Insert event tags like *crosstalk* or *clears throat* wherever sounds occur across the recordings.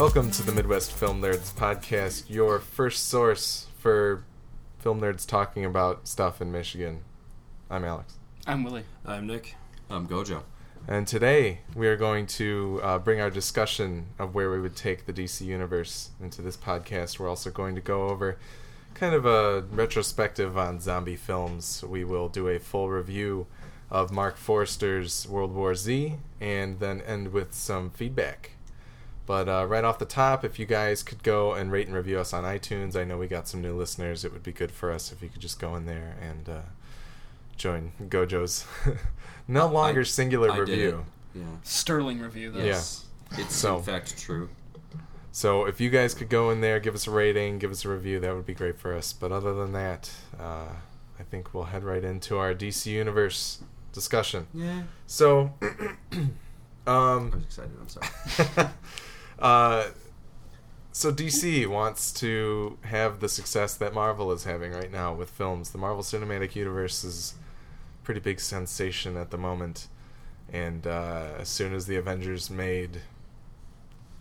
Welcome to the Midwest Film Nerds podcast, your first source for film nerds talking about stuff in Michigan. I'm Alex. I'm Willie. I'm Nick. I'm Gojo. And today we are going to uh, bring our discussion of where we would take the DC Universe into this podcast. We're also going to go over kind of a retrospective on zombie films. We will do a full review of Marc Forster's World War Z and then end with some feedback. But uh, right off the top, if you guys could go and rate and review us on iTunes, I know we got some new listeners. It would be good for us if you could just go in there and uh, join Gojo's *laughs* no longer I- singular I review. Yeah. Sterling review, though. Yes. It's So- in fact true. So if you guys could go in there, give us a rating, give us a review, that would be great for us. But other than that, uh, I think we'll head right into our DC Universe discussion. Yeah. So, *clears throat* I um, was excited. I'm sorry. *laughs* uh, so DC wants to have the success that Marvel is having right now with films. The Marvel Cinematic Universe is a pretty big sensation at the moment, and uh, as soon as the Avengers made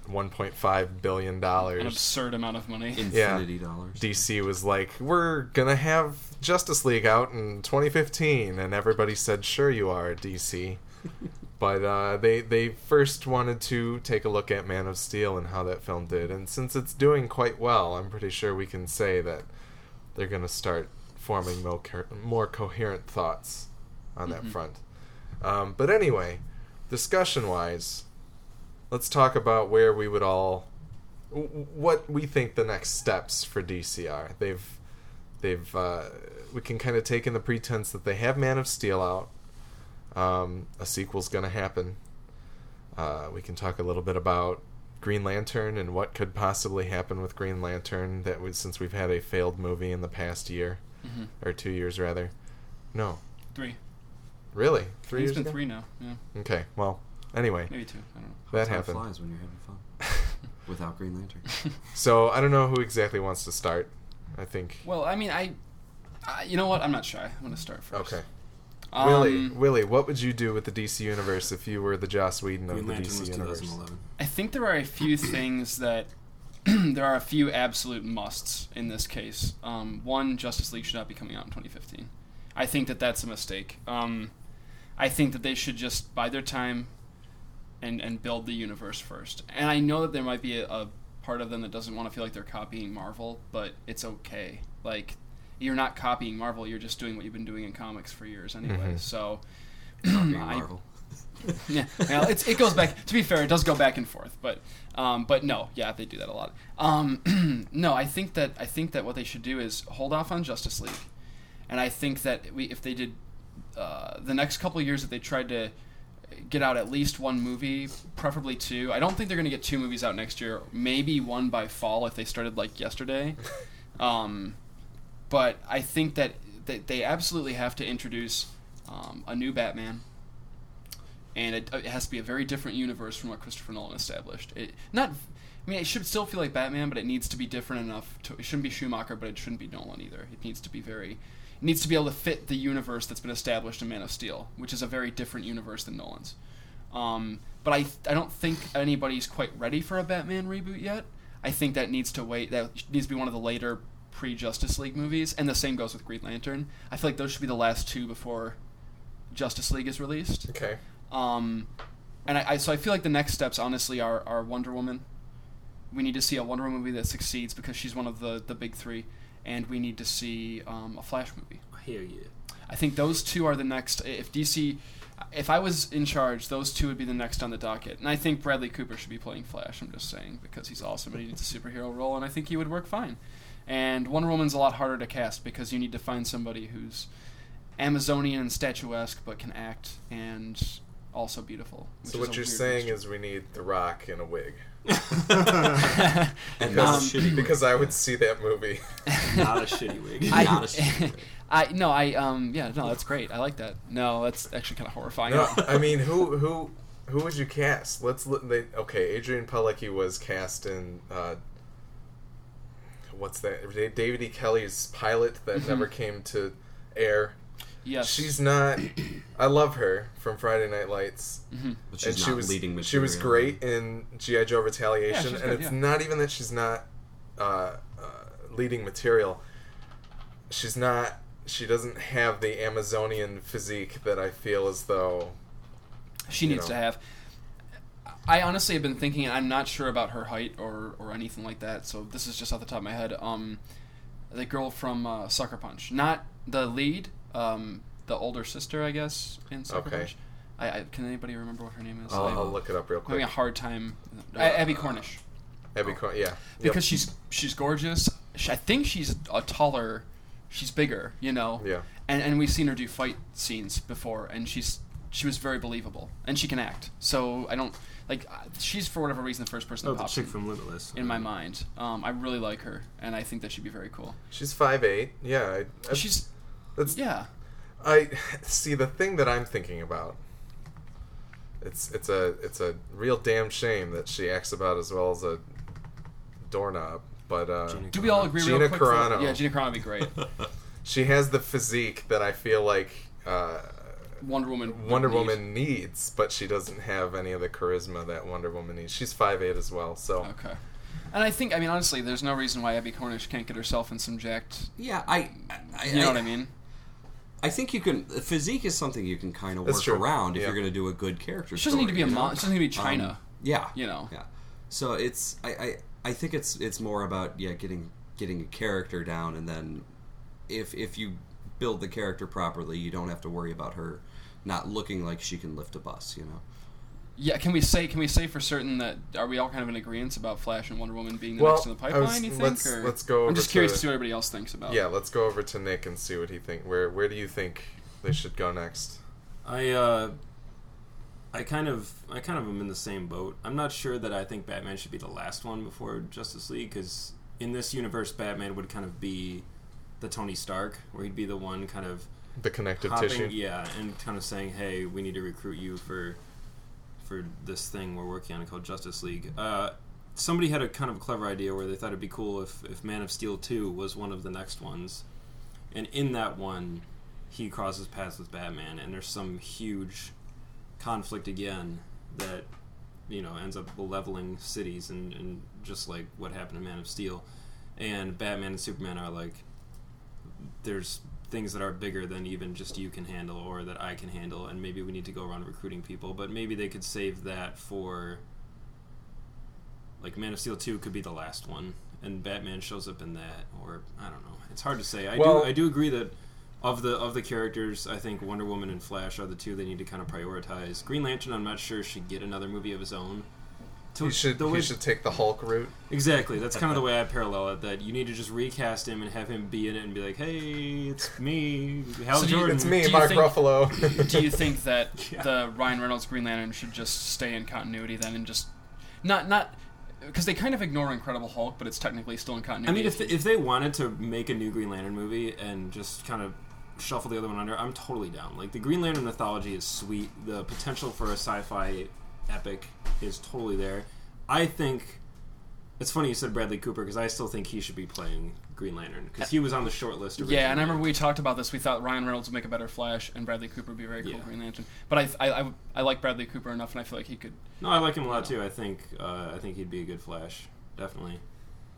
1.5 billion dollars, An dollars, absurd amount of money. Infinity dollars. DC was like, "We're gonna have Justice League out in 2015," and everybody said, "Sure, you are, DC." *laughs* but uh, they they first wanted to take a look at Man of Steel and how that film did, and since it's doing quite well, I'm pretty sure we can say that they're gonna start forming more co- more coherent thoughts on that Mhm. front. Um, but anyway, discussion wise, let's talk about where we would all w- what we think the next steps for DC are. They've they've uh, we can kind of take in the pretense that they have Man of Steel out. Um, a sequel's going to happen. Uh, we can talk a little bit about Green Lantern and what could possibly happen with Green Lantern. That was since we've had a failed movie in the past year hmm or two years rather. No, Three. really, three it's years been ago? three now. Yeah, Okay, well, anyway, maybe two. I don't know. that Time happened. flies when you're having fun *laughs* without Green Lantern. *laughs* So I don't know who exactly wants to start. I think. well, I mean, I, I, you know what? I'm not shy. I'm gonna start first. Okay. Um, Willie, Willie, what would you do with the DC universe if you were the Joss Whedon of Green the Lantern DC was universe? I think there are a few *coughs* things that *clears throat* there are a few absolute musts in this case. Um, one, Justice League should not be coming out in 2015. I think that that's a mistake. Um, I think that they should just buy their time and and build the universe first. And I know that there might be a, a part of them that doesn't want to feel like they're copying Marvel, but it's okay. Like you're not copying Marvel; you're just doing what you've been doing in comics for years anyway. Mhm. So. Copying I- Marvel. *laughs* yeah, well, it's, it goes back. To be fair, it does go back and forth, but um, but no, yeah, they do that a lot. Um, *clears throat* no, I think that I think that what they should do is hold off on Justice League, and I think that we if they did uh, the next couple of years that they tried to get out at least one movie, preferably two. I don't think they're going to get two movies out next year. Maybe one by fall if they started like yesterday. *laughs* Um, but I think that they, they absolutely have to introduce um, a new Batman and it, it has to be a very different universe from what Christopher Nolan established. It not, I mean, it should still feel like Batman, but it needs to be different enough. To, it shouldn't be Schumacher, but it shouldn't be Nolan either. It needs to be very, it needs to be able to fit the universe that's been established in Man of Steel, which is a very different universe than Nolan's. Um, but I, I don't think anybody's quite ready for a Batman reboot yet. I think that needs to wait. That needs to be one of the later pre Justice League movies, and the same goes with Green Lantern. I feel like those should be the last two before Justice League is released. Okay. Um, and I, I so I feel like the next steps honestly are, are Wonder Woman. We need to see a Wonder Woman movie that succeeds because she's one of the, the big three, and we need to see um, a Flash movie. Hell yeah. I think those two are the next. If DC, if I was in charge, those two would be the next on the docket. And I think Bradley Cooper should be playing Flash. I'm just saying because he's awesome and he needs a superhero role, and I think he would work fine. And Wonder Woman's a lot harder to cast because you need to find somebody who's Amazonian and statuesque but can act and also beautiful. So what you're saying mixture. is we need The Rock in a wig. *laughs* *laughs* And Because, not Um, a shitty wig. because I would see that movie. *laughs* Not a shitty wig. I, not a shitty wig. I no, I um yeah no, that's great. I like that. No, that's actually kind of horrifying. No, I mean who who who would you cast? Let's look. They, okay, Adrianne Palicki was cast in uh, what's that? David E. Kelley's pilot that Mhm. never came to air. Yes. She's not. I love her from Friday Night Lights, hmm But she's and not she was leading she was great in GI Joe Retaliation, she's and good, it's yeah. not even that she's not uh, uh, leading material. She's not. She doesn't have the Amazonian physique that I feel as though. She needs know. to have. I honestly have been thinking. I'm not sure about her height or or anything like that. So this is just off the top of my head. Um, the girl from uh, Sucker Punch, not the lead. Um, the older sister, I guess, in Sucker Okay. Punch. I, I can anybody remember what her name is? I'll, I'm I'll look it up real quick. having a hard time. Uh, Abbie Cornish. Abbie, Cor- yeah, because she's she's gorgeous. She, I think she's a taller, she's bigger, you know. Yeah. And and we've seen her do fight scenes before, and she's she was very believable, and she can act. So I don't like uh, she's for whatever reason the first person Oh, that the pops chick in, from Limitless. in my mind. Um, I really like her, and I think that she'd be very cool. she's five eight. Yeah, I, I, She's that's yeah. I see the thing that I'm thinking about. It's it's a it's a real damn shame that she acts about as well as a doorknob. But uh, Do we all agree? real Gina quick for- Carano. yeah, Gina Carano would be great. *laughs* she has the physique that I feel like uh, Wonder Woman. would Wonder need. Needs, but she doesn't have any of the charisma that Wonder Woman needs. She's five eight as well, so Okay. And I think, I mean, honestly, there's no reason why Abbie Cornish can't get herself in some jacked. Yeah, I, I You know what I mean? I think you can. Physique is something you can kind of work true. around if you're going to do a good character. She doesn't need to be a story, you mom. know? She doesn't need to be China. Um, yeah, you know. Yeah. So it's I, I I think it's it's more about yeah getting getting a character down and then if if you build the character properly, you don't have to worry about her not looking like she can lift a bus. You know. Yeah, can we say can we say for certain that are we all kind of in agreement about Flash and Wonder Woman being the Well, next in the pipeline? was- you think? let's- or? let's go I'm over just curious to- to see what everybody else thinks about. yeah. Let's go over to Nick and see what he think. Where where do you think they should go next? I uh, I kind of I kind of am in the same boat. I'm not sure that I think Batman should be the last one before Justice League because in this universe, Batman would kind of be the Tony Stark, where he'd be the one kind of The connective hopping, tissue. yeah, and kind of saying, "Hey, we need to recruit you for for this thing we're working on called Justice League." Uh, somebody had a kind of a clever idea where they thought it'd be cool if if Man of Steel two was one of the next ones, and in that one, he crosses paths with Batman, and there's some huge conflict again that you know ends up leveling cities and, and just like what happened in Man of Steel, and Batman and Superman are like there's things that are bigger than even just you can handle or that I can handle, and maybe we need to go around recruiting people. But maybe they could save that for like Man of Steel two could be the last one, and Batman shows up in that, or I don't know. It's hard to say. I Well- do I do agree that of the of the characters, I think Wonder Woman and Flash are the two they need to kind of prioritize. Green Lantern, I'm not sure should get another movie of his own. To- He should the he way- should take the Hulk route. Exactly. That's kind of the way I parallel it. That you need to just recast him and have him be in it and be like, "Hey, it's me, Hal So do you- Jordan." It's me, Mark think- Ruffalo. Do you think *laughs* that Yeah. the Ryan Reynolds Green Lantern should just stay in continuity then and just not not because they kind of ignore Incredible Hulk, but it's technically still in continuity. I mean, if they, if they wanted to make a new Green Lantern movie and just kind of shuffle the other one under, I'm totally down. Like the Green Lantern mythology is sweet. The potential for a sci-fi epic is totally there. I think it's funny you said Bradley Cooper because I still think he should be playing Green Lantern because he was on the short list. Originally. yeah, and I remember we talked about this. We thought Ryan Reynolds would make a better Flash, and Bradley Cooper would be a very cool Yeah. Green Lantern. But I, I, I, I like Bradley Cooper enough, and I feel like he could. No, I like him a lot too. I think uh, I think he'd be a good Flash, definitely.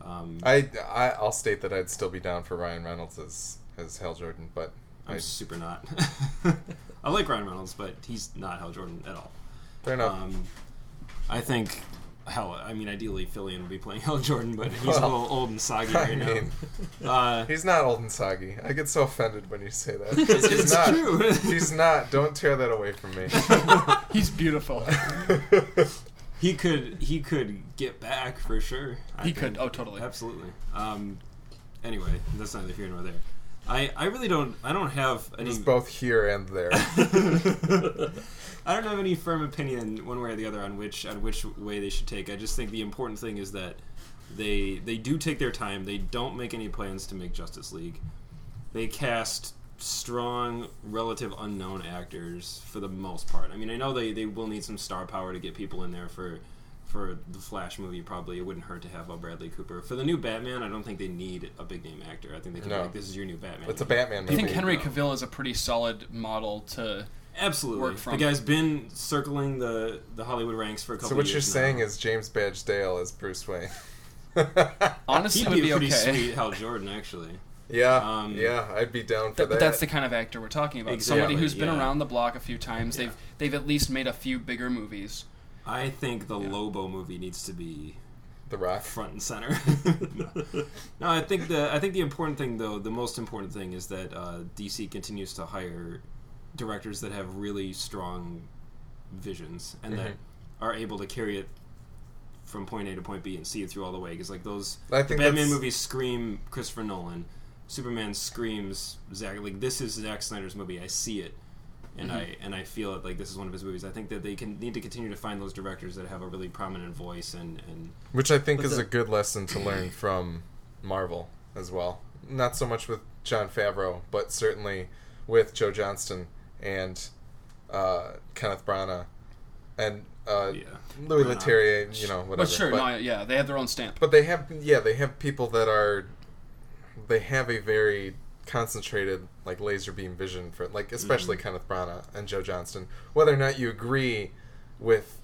Um, I, I I'll state that I'd still be down for Ryan Reynolds as as Hal Jordan, but I'm I, super not. *laughs* I like Ryan Reynolds, but he's not Hal Jordan at all. Fair enough. Um, I think, hell, I mean, ideally Fillion would be playing *laughs* Hal Jordan, but he's a little old and soggy I right mean, now. Uh, *laughs* he's not old and soggy. I get so offended when you say that. *laughs* It's- he's it's not. true. He's not. Don't tear that away from me. He's beautiful. he could he could get back for sure. I he think. could. Oh, totally. Absolutely. Um, anyway, that's neither here nor there. I, I really don't I don't have any He's both here and there. *laughs* I don't have any firm opinion one way or the other on which on which way they should take. I just think the important thing is that they they do take their time. They don't make any plans to make Justice League. They cast strong, relative unknown actors for the most part. I mean, I know they, they will need some star power to get people in there for for the Flash movie, probably it wouldn't hurt to have a Bradley Cooper. For the new Batman, I don't think they need a big name actor. I think they can No. be like, this is your new Batman. It's a Batman I think Henry No. Cavill is a pretty solid model to. Absolutely. work from. The guy's been circling the, the Hollywood ranks for a couple So what years you're now. saying is James Badge Dale as Bruce Wayne. *laughs* Honestly, He'd would be be a pretty okay. sweet Hal Jordan, actually. yeah, Um, yeah, I'd be down for Th- that. but that's the kind of actor we're talking about. Exactly, Somebody who's been yeah. around the block a few times. Yeah. They've they've at least made a few bigger movies. I think the Lobo movie needs to be the Rock. front and center. *laughs* no. No, I think the I think the important thing though, the most important thing is that uh, DC continues to hire directors that have really strong visions and that Mm-hmm. are able to carry it from point A to point B and see it through all the way. Because like those I the think Batman movies scream Christopher Nolan, Superman screams Zack. Like this is Zack Snyder's movie. I see it. And Mm-hmm. I and I feel it like this is one of his movies. I think that they can need to continue to find those directors that have a really prominent voice and, and Which I think is the- a good lesson to learn *clears throat* from Marvel as well. Not so much with Jon Favreau, but certainly with Joe Johnston and uh, Kenneth Branagh and uh, Yeah. Louis Branagh. Leterrier. You know, whatever. But sure, but, no, yeah, they have their own stamp. but they have, yeah, they have people that are, they have a very concentrated like laser beam vision for like especially Mm-hmm. Kenneth Branagh and Joe Johnston. Whether or not you agree with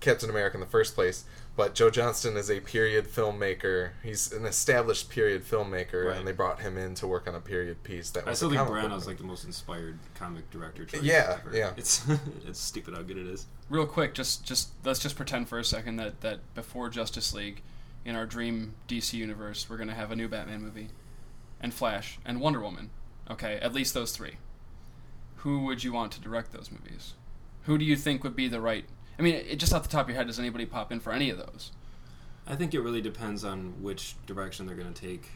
Captain America in the first place, but Joe Johnston is a period filmmaker. He's an established period filmmaker, Right. and they brought him in to work on a period piece. That I was still a think comic Branagh is like the most inspired comic director choice. Yeah, ever. yeah. It's *laughs* it's stupid how good it is. Real quick, just just let's just pretend for a second that that before Justice League, in our dream DC universe, we're gonna have a new Batman movie, and Flash and Wonder Woman. Okay, at least those three. Who would you want to direct those movies? Who do you think would be the right? I mean, it, just off the top of your head, does anybody pop in for any of those? I think it really depends on which direction they're going to take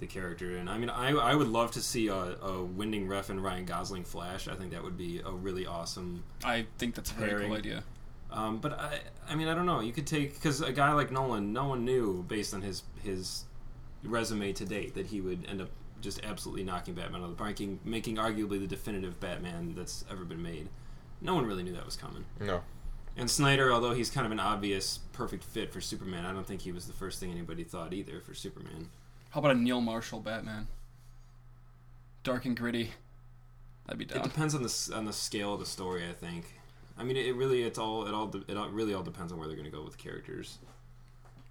the character in. I mean, I I would love to see a, a Winding Refn and Ryan Gosling Flash. I think that would be a really awesome. I think that's a very cool idea. Um, but I I mean I don't know. You could take because a guy like Nolan, no one knew based on his his resume to date that he would end up just absolutely knocking Batman out of the park, making, making arguably the definitive Batman that's ever been made. No one really knew that was coming. no. And Snyder, although he's kind of an obvious perfect fit for Superman, I don't think he was the first thing anybody thought either for Superman. How about a Neil Marshall Batman? Dark and gritty. That'd be It depends on the on the scale of the story. I think. I mean, it really it's all it all it all, really all depends on where they're going to go with characters.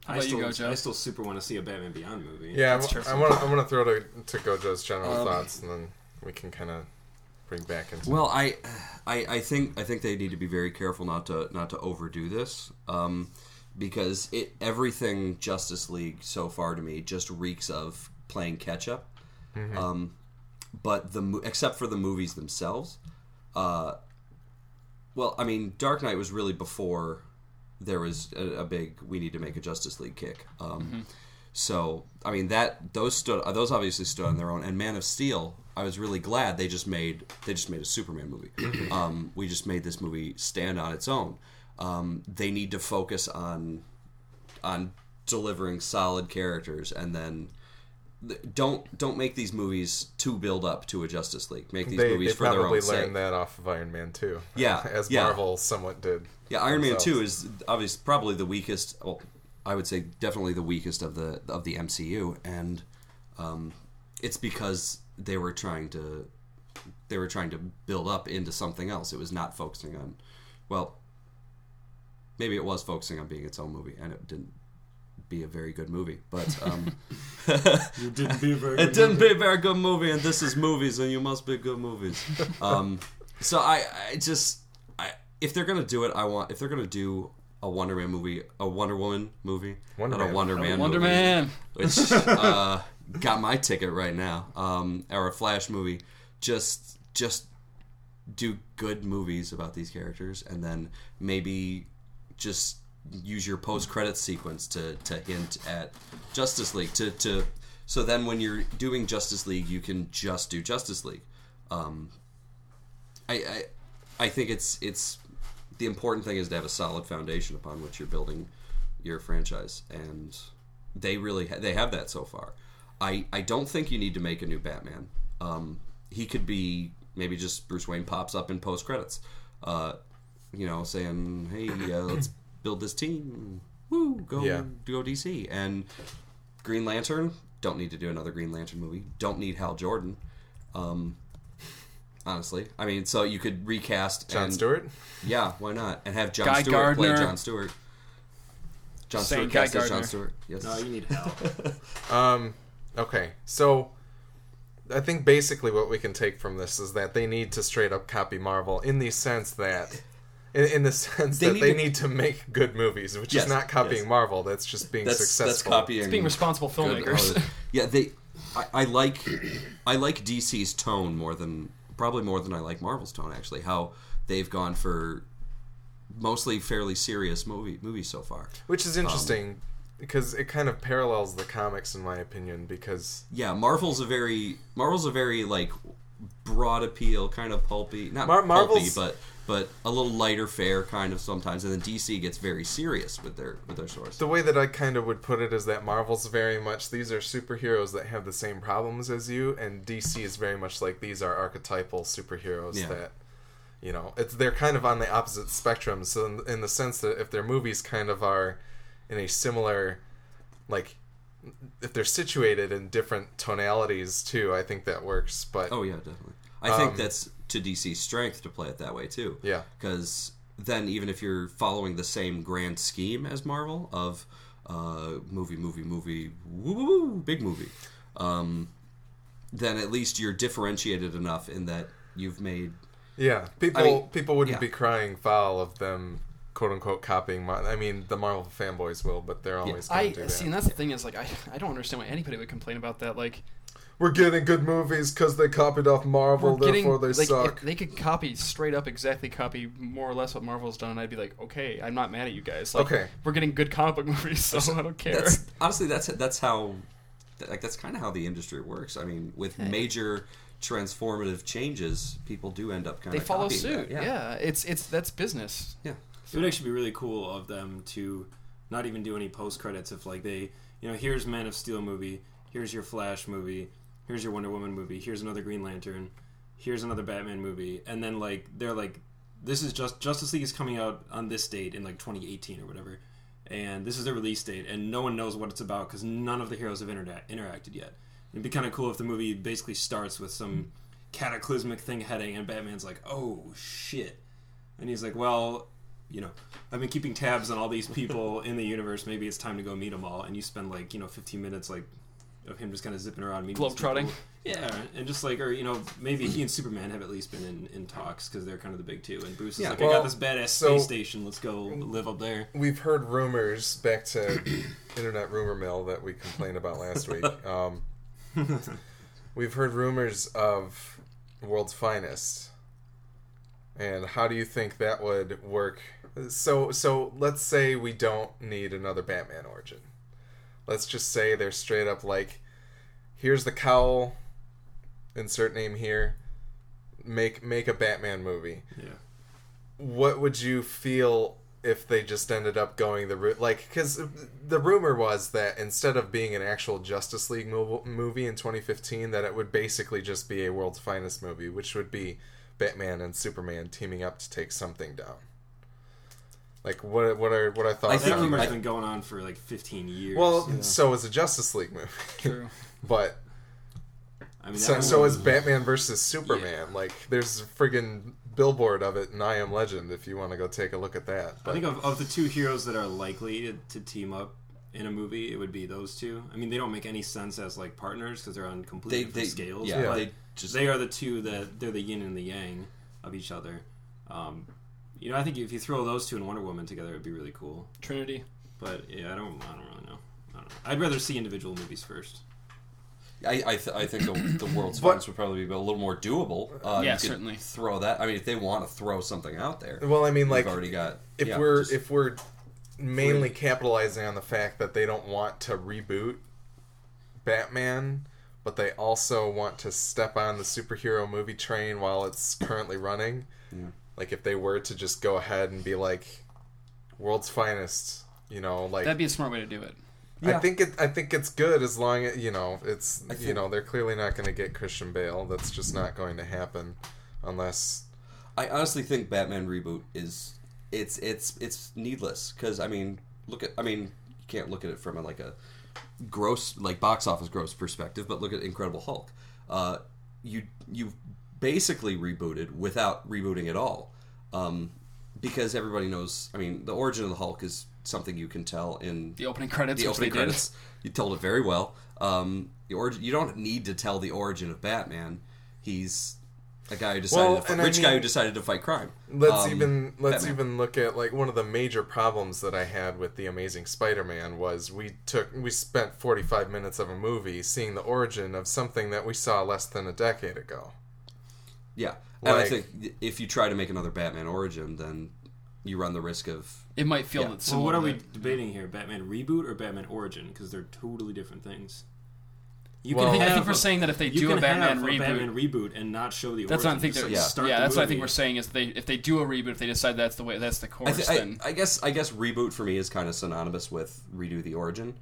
How I about you still, go, Joe? I still super want to see a Batman Beyond movie. Yeah, That's true. I want to. I want to throw to to Gojo's general Um, thoughts, and then we can kind of bring back into. Well, I, I, I think I think they need to be very careful not to not to overdo this, um, because it everything Justice League so far to me just reeks of playing catch up. Um, but the except for the movies themselves, uh, well, I mean, Dark Knight was really before there was a, a big we need to make a Justice League kick. Um, So I mean that those stood uh, those obviously stood on their own. And Man of Steel, I was really glad they just made they just made a Superman movie. *clears throat* um, we just made this movie stand on its own. Um, they need to focus on on delivering solid characters and then th- don't don't make these movies to build up to a Justice League. Make these they, movies they for their own sake. Probably learned that off of Iron Man 2. *laughs* Yeah, as yeah. Marvel somewhat did. Yeah, Iron Man. Two is obviously probably the weakest. Well, I would say definitely the weakest of the of the MCU, and um, it's because they were trying to they were trying to build up into something else. It was not focusing on well, maybe it was focusing on being its own movie, and it didn't be a very good movie. But *laughs* um, *laughs* it didn't be very. it didn't be a very good movie, and this is movies, and you must be good movies. *laughs* Um, so I, I just, I, if they're gonna do it, I want if they're gonna do a Wonder Man movie, a Wonder Woman movie, Wonder not a Wonder Man, Wonder movie, Man. which uh, got my ticket right now, um, or a Flash movie, just just do good movies about these characters, and then maybe just use your post credit sequence to, to hint at Justice League to, to so then when you're doing Justice League you can just do Justice League. Um, I, I I think it's it's the important thing is to have a solid foundation upon which you're building your franchise, and they really ha- they have that so far. I I don't think you need to make a new Batman. Um, he could be maybe just Bruce Wayne pops up in post credits, uh, you know, saying, "Hey, uh, let's build this team. Woo, go Yeah. go DC and Green Lantern. Don't need to do another Green Lantern movie. Don't need Hal Jordan. Um, honestly, I mean, so you could recast John and, Stewart. Yeah, why not? And have John Guy Stewart play John Stewart. John Saying Stewart Guy cast as John Gardner. Stewart. Yes. No, you need help. *laughs* *laughs* Um, okay, so I think basically what we can take from this is that they need to straight up copy Marvel in the sense that. In, in the sense They that need they to- need to make good movies, which Yes, is not copying yes. Marvel. That's just being that's that's copying. It's being responsible filmmakers. *laughs* yeah, they. I, I like, I like DC's tone more than probably more than I like Marvel's tone. Actually, how they've gone for mostly fairly serious movie movies so far. Which is um, interesting because it kind of parallels the comics, in my opinion. Because Yeah, Marvel's a very Marvel's a very like broad appeal, kind of pulpy, not Mar- pulpy, but but a little lighter fare kind of sometimes. And then DC gets very serious with their with their stories. the way that I kind of would put it is that Marvel's very much these are superheroes that have the same problems as you, and DC is very much like these are archetypal superheroes Yeah. that you know it's they're kind of on the opposite spectrum. So in, in the sense that if their movies kind of are in a similar like if they're situated in different tonalities too, I think that works. But Oh yeah, definitely. I think Um, that's to DC's strength to play it that way too. Yeah. because then even if you're following the same grand scheme as Marvel of uh, movie, movie, movie, woo, woo, woo, big movie, um, then at least you're differentiated enough in that you've made Yeah, people mean, people wouldn't yeah. be crying foul of them, quote unquote, copying. Mar- I mean, the Marvel fanboys will, but they're always going I to do see, that. and that's the thing is like I, I don't understand why anybody would complain about that. Like We're getting good movies because they copied off Marvel, we're getting therefore they like suck. if they could copy straight up exactly copy more or less what Marvel's done, and I'd be like, okay, I'm not mad at you guys. Like, Okay. we're getting good comic book *laughs* movies, so I don't care. That's honestly that's that's how like that's kind of how the industry works. I mean, with major transformative changes, people do end up kind of They follow copying suit. that. Yeah. it's it's that's business. yeah. It would actually be really cool of them to not even do any post credits if like they you know here's Man of Steel movie, here's your Flash movie, here's your Wonder Woman movie, here's another Green Lantern, here's another Batman movie, and then like they're like this is just Justice League is coming out on this date in like 2018 or whatever, and this is the release date, and no one knows what it's about because none of the heroes have interacted yet. It'd be kind of cool if the movie basically starts with some cataclysmic thing heading, and Batman's like, "Oh shit," and he's like, "Well, you know, I've been keeping tabs on all these people in the universe. Maybe it's time to go meet them all." And you spend like you know 15 minutes like of him just kind of zipping around meeting these Globetrotting? people. Yeah, and just like or you know maybe he and Superman have at least been in, in talks because they're kind of the big two. And Bruce is Yeah, like, "I got this badass so- space station. Let's go live up there." We've heard rumors back to *coughs* internet rumor mill that we complained about last week. *laughs* Um, we've heard rumors of World's Finest, and how do you think that would work? So, so let's say we don't need another Batman origin. Let's just say they're straight up like, here's the cowl, insert name here. Make make a Batman movie Yeah. what would you feel if they just ended up going the route like because the rumor was that instead of being an actual justice league mov- movie in 2015 that it would basically just be a world's finest movie which would be batman and superman teaming up to take something down like what what are what are thoughts I That think on rumor's that? been going on for like 15 years. well Yeah. so is a justice league movie True. *laughs* but I mean, so, that so is batman versus superman like there's a friggin billboard of it in i am legend if you want to go take a look at that I think of, of the two heroes that are likely to, to team up in a movie, it would be those two. I mean, they don't make any sense as like partners because they're on completely They different they scales. yeah, but they just they are the two that they're the yin and the yang of each other. Um, you know, I think if you throw those two and Wonder Woman together, it'd be really cool. Trinity. But yeah, I don't, I don't really know. I don't know. I'd rather see individual movies first. I I, th- I think the, the world's *coughs* But- finest would probably be a little more doable. Uh, Yeah, you could certainly. Throw that. I mean, if they want to throw something out there, well i mean like we've already got. if yeah, we're just- if we're mainly capitalizing on the fact that they don't want to reboot Batman, but they also want to step on the superhero movie train while it's currently running. Yeah. Like if they were to just go ahead and be like world's finest, you know, like That'd be a smart way to do it. I think it I think it's good as long as you know, it's I you know, they're clearly not going to get Christian Bale. That's just not going to happen unless I honestly think Batman reboot is it's it's it's needless because I mean, look at I mean, you can't look at it from a, like a gross like box office gross perspective, but look at Incredible Hulk. Uh, you you basically rebooted without rebooting at all, um, because everybody knows. I mean, the origin of the Hulk is something you can tell in The opening credits, the opening they did. credits. You told it very well. Um, the origin. You don't need to tell the origin of Batman. He's a guy who decided Well, to fight, and I rich guy who decided to fight crime. Let's Um, even let's Batman. even look at like one of the major problems that I had with the Amazing Spider-Man was we took we spent 45 minutes of a movie seeing the origin of something that we saw less than a decade ago. Yeah, and I Like- think if you try to make another Batman origin, then you run the risk of It might feel Yeah. that So similar. what are to we that. debating here? Batman reboot or Batman origin? Because they're totally different things. You Well- I think, I have think we're saying that if they you do a can Batman have reboot, a Batman reboot and not show the that's what I origin. think. Just, They're, like, yeah, start yeah the that's what I think movie. we're saying is they if they do a reboot, if they decide that's the way, that's the I, course, th- I, then I guess I guess reboot for me is kind of synonymous with redo the origin.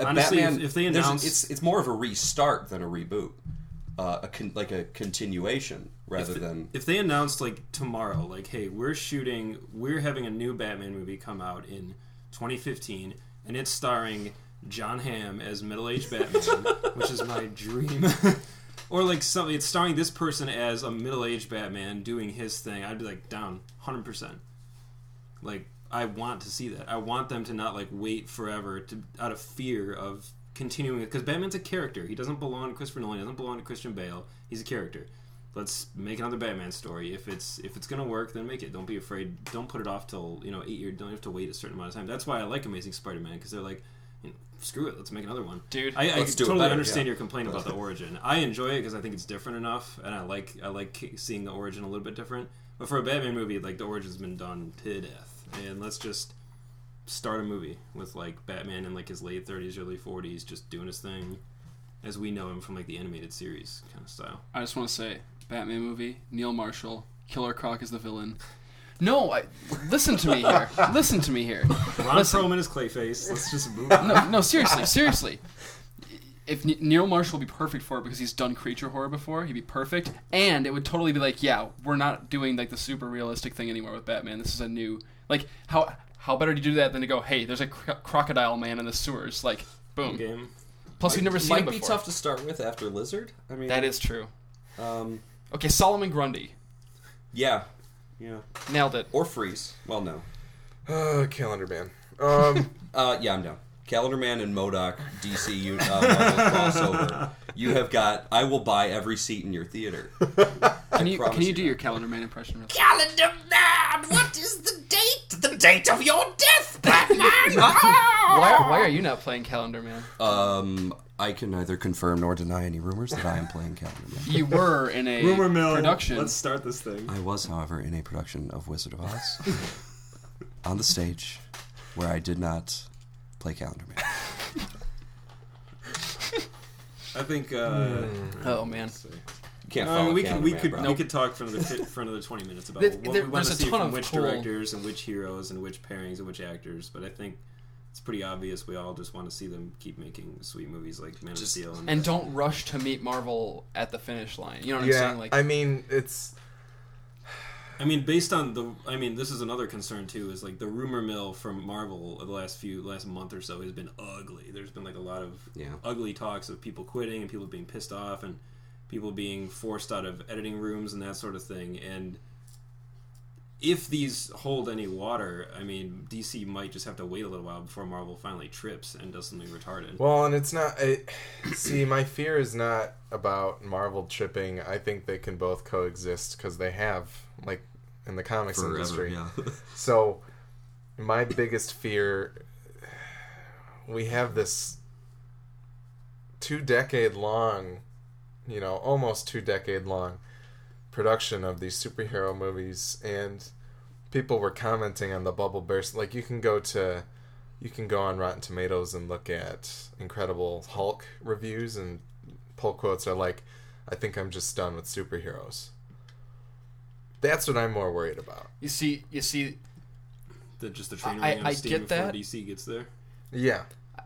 A Honestly, if- if they there's- announce- it's it's more of a restart than a reboot, uh, a con- like a continuation rather if, than if they announced like tomorrow, like, hey, we're shooting, we're having a new Batman movie come out in 2015, and it's starring John Hamm as middle-aged *laughs* Batman, which is my dream. *laughs* or like something, it's starring this person as a middle-aged Batman doing his thing. I'd be like down 100. percent Like I want to see that. I want them to not like wait forever to out of fear of continuing it because Batman's a character. He doesn't belong to Christopher Nolan. He doesn't belong to Christian Bale. He's a character. Let's make another Batman story. If it's if it's gonna work, then make it. Don't be afraid. Don't put it off till you know eight years. Don't have to wait a certain amount of time. That's why I like Amazing Spider-Man because they're like, you know, screw it. Let's make another one. Dude, I, I Let's do it totally better, understand yeah. your complaint about the origin. I enjoy it because I think it's different enough, and I like I like seeing the origin a little bit different. But for a Batman movie, like the origin's been done to death, and let's just start a movie with like Batman in like his late thirties, early forties, just doing his thing, as we know him from like the animated series kind of style. I just want to say, Batman movie, Neil Marshall, Killer Croc is the villain. No, I, listen to me here. *laughs* Listen to me here. Ron Listen. Perlman is Clayface. Let's just move on. No, no, seriously, *laughs* seriously. If Ne- Neil Marshall would be perfect for it because he's done creature horror before, he'd be perfect, and it would totally be like, yeah, we're not doing like the super realistic thing anymore with Batman. This is a new, like, how how better to do that than to go, hey, there's a cro- crocodile man in the sewers, like, boom. Game. Plus, we've never It seen might him be tough to start with after Lizard. I mean, That is true. um, Okay, Solomon Grundy yeah, yeah, nailed it. or Freeze. Well, no, Uh, Calendar Man. Um, *laughs* uh, yeah, I'm down. Calendar Man and MODOK DC uh, crossover. *laughs* You have got. I will buy every seat in your theater. Can you can you you do that. your calendar man impression? Really? Calendar man, what is the date? The date of your death, *laughs* Batman! Why, why are you not playing calendar man? Um, I can neither confirm nor deny any rumors that I am playing Calendar Man. You were in a Rumor mill. production. Let's start this thing. I was, however, in a production of Wizard of Oz *laughs* on the stage where I did not play Calendar Man. I think. Uh, Oh man. You can't follow we could we Man, could bro. we could talk for another fi- for another twenty minutes about There- what there- we want to see from which cool- directors and which heroes and which pairings and which actors. But I think it's pretty obvious we all just want to see them keep making sweet movies like Man of Steel. And don't rush to meet Marvel at the finish line. You know what I'm saying? Like, I mean, it's I mean, based on the, I mean, this is another concern too. Is like the rumor mill from Marvel the last few, last month or so has been ugly. There's been like a lot of Yeah. ugly talks of people quitting and people being pissed off and people being forced out of editing rooms and that sort of thing. And if these hold any water, I mean, DC might just have to wait a little while before Marvel finally trips and does something retarded. well, and it's not. It, see, my fear is not about Marvel tripping. I think they can both coexist because they have, like, in the comics Forever, industry. yeah. *laughs* So, my biggest fear we have this two decade long, you know, almost two decade long production of these superhero movies and people were commenting on the bubble burst like you can go to you can go on Rotten Tomatoes and look at Incredible Hulk reviews and pull quotes are like I think I'm just done with superheroes. That's what I'm more worried about. you see, you see, The, just the train I- I steam get before that. DC gets there. Yeah.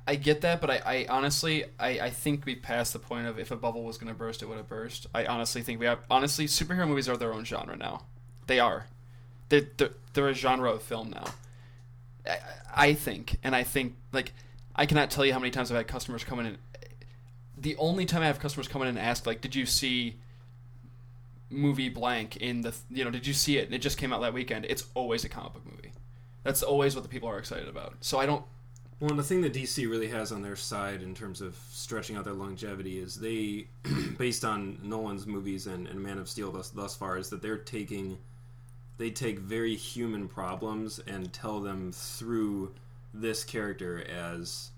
I get that, but I, I honestly, I, I think we passed the point of if a bubble was going to burst, it would have burst. I honestly think we have. Honestly, superhero movies are their own genre now. They are. they're, they're, they're a genre of film now. I, I think, and I think like I cannot tell you how many times I've had customers come in and the only time I have customers come in and ask like, did you see movie blank in the you know did you see it? And it just came out that weekend. It's always a comic book movie. That's always what the people are excited about. So I don't. Well, and the thing that DC really has on their side in terms of stretching out their longevity is they, *clears throat* based on Nolan's movies and, and Man of Steel thus, thus far, is that they're taking, they take very human problems and tell them through this character as,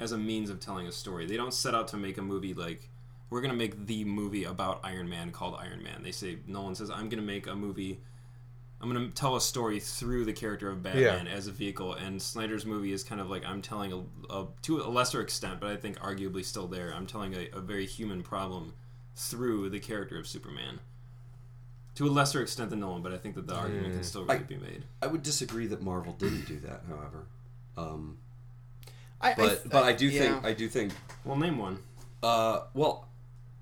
as a means of telling a story. They don't set out to make a movie like, we're gonna make the movie about Iron Man called Iron Man. They say Nolan says, I'm gonna make a movie I'm going to tell a story through the character of Batman as a vehicle, and Snyder's movie is kind of like I'm telling a, a to a lesser extent, but I think arguably still there. I'm telling a, a very human problem through the character of Superman. To a lesser extent than Nolan, but I think that the argument can still really I- be made. I would disagree that Marvel didn't do that. However, um, I, but but I do yeah. think I do think Well, name one. Uh, well,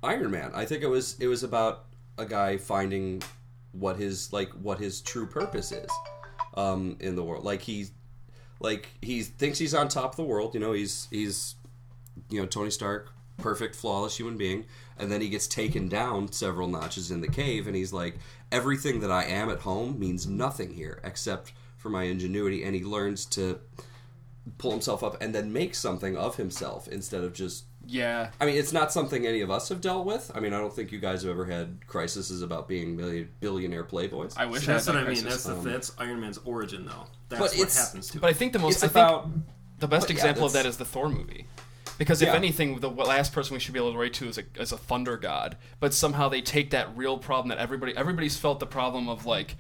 Iron Man. I think it was it was about a guy finding what his like what his true purpose is um, in the world. Like he, like he thinks he's on top of the world. You know, he's he's you know Tony Stark, perfect, flawless human being, and then he gets taken down several notches in the cave, and he's like, everything that I am at home means nothing here except for my ingenuity, and he learns to pull himself up and then make something of himself instead of just yeah. I mean, it's not something any of us have dealt with. I mean, I don't think you guys have ever had crises about being million, billionaire playboys. I wish that's I what I mean. crisis. That's the um, that's Iron Man's origin, though. That's But what happens to. But I think the most it's I think about the best but yeah, example of that's- the Thor movie. Because if Yeah. anything, the last person we should be able to relate to is a, is a thunder god. But somehow they take that real problem that everybody everybody's felt the problem of like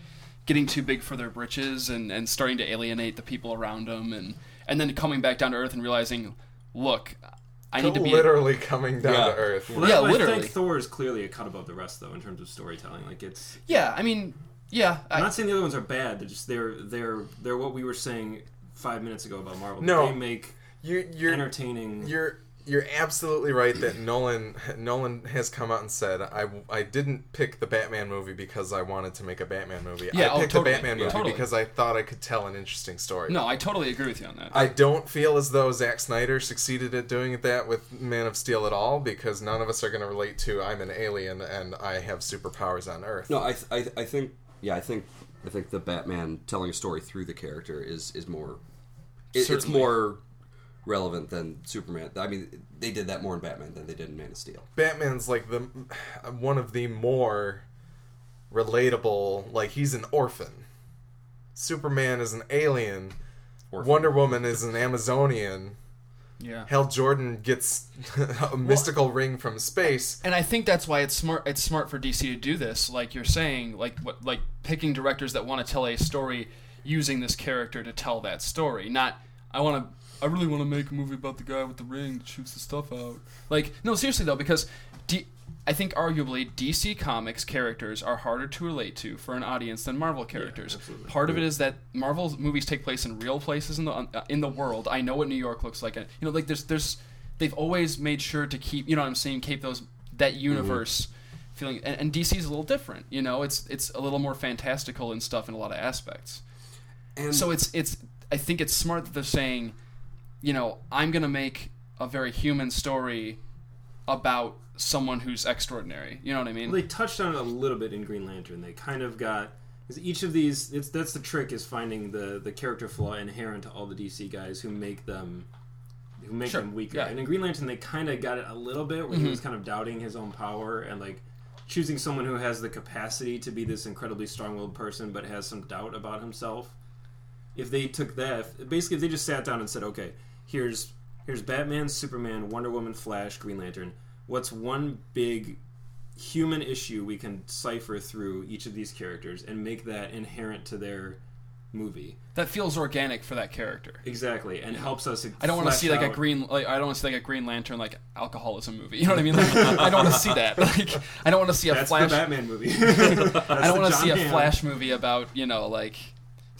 getting too big for their britches and, and starting to alienate the people around them and and then coming back down to earth and realizing, look, I need to be literally coming down Yeah. to earth. Well, Yeah, I- I literally. think Thor is clearly a cut above the rest, though, in terms of storytelling. Like it's. yeah. I mean, yeah. I'm I, not saying the other ones are bad. They're just they're they're they're what we were saying five minutes ago about Marvel. No. they make You, you're entertaining. You're you're absolutely right that Nolan Nolan has come out and said I, I didn't pick the Batman movie because I wanted to make a Batman movie. Yeah, I oh, picked totally. the Batman Yeah. movie Totally. because I thought I could tell an interesting story. no, I totally agree with you on that. I don't feel as though Zack Snyder succeeded at doing that with Man of Steel at all because none of us are going to relate to I'm an alien and I have superpowers on Earth. no. I, I I think yeah. I think I think the Batman telling a story through the character is is more. It, it's more relevant than Superman. I mean, they did that more in Batman than they did in Man of Steel. Batman's like the one of the more relatable. Like he's an orphan. Superman is an alien. Orphan. Wonder Woman is an Amazonian. yeah. Hal, Jordan gets *laughs* a mystical ring from space. and I think that's why it's smart. It's smart for DC to do this, like you're saying, like what, like picking directors that want to tell a story using this character to tell that story. Not, I want to, I really want to make a movie about the guy with the ring that shoots the stuff out. Like, no, seriously though, because D, I think arguably DC Comics characters are harder to relate to for an audience than Marvel characters. absolutely. Part of it is that Marvel movies take place in real places in the uh, in the world. I know what New York looks like. and You know, like there's there's they've always made sure to keep you know what I'm saying keep those that universe feeling and, and DC is a little different. You know, it's it's a little more fantastical and stuff in a lot of aspects. And So it's it's I think it's smart that they're saying, you know, I'm gonna make a very human story about someone who's extraordinary. You know what I mean? They touched on it a little bit in Green Lantern. They kind of got because each of these. It's that's the trick is finding the the character flaw inherent to all the DC guys who make them who make Sure, them weaker. yeah. And in Green Lantern, they kind of got it a little bit where he was mm-hmm. kind of doubting his own power and like choosing someone who has the capacity to be this incredibly strong-willed person but has some doubt about himself. If they took that, basically, if they just sat down and said, "Okay, here's here's Batman, Superman, Wonder Woman, Flash, Green Lantern. What's one big human issue we can cipher through each of these characters and make that inherent to their movie?" that feels organic for that character. Exactly, and helps us. I don't want to see like a green like I don't want to see like a Green Lantern like alcoholism movie. *laughs* You know what I mean? Like, I don't want to see that. *laughs* Like I don't want to see a That's Flash. Batman movie. *laughs* I don't want to see a Flash movie about you know like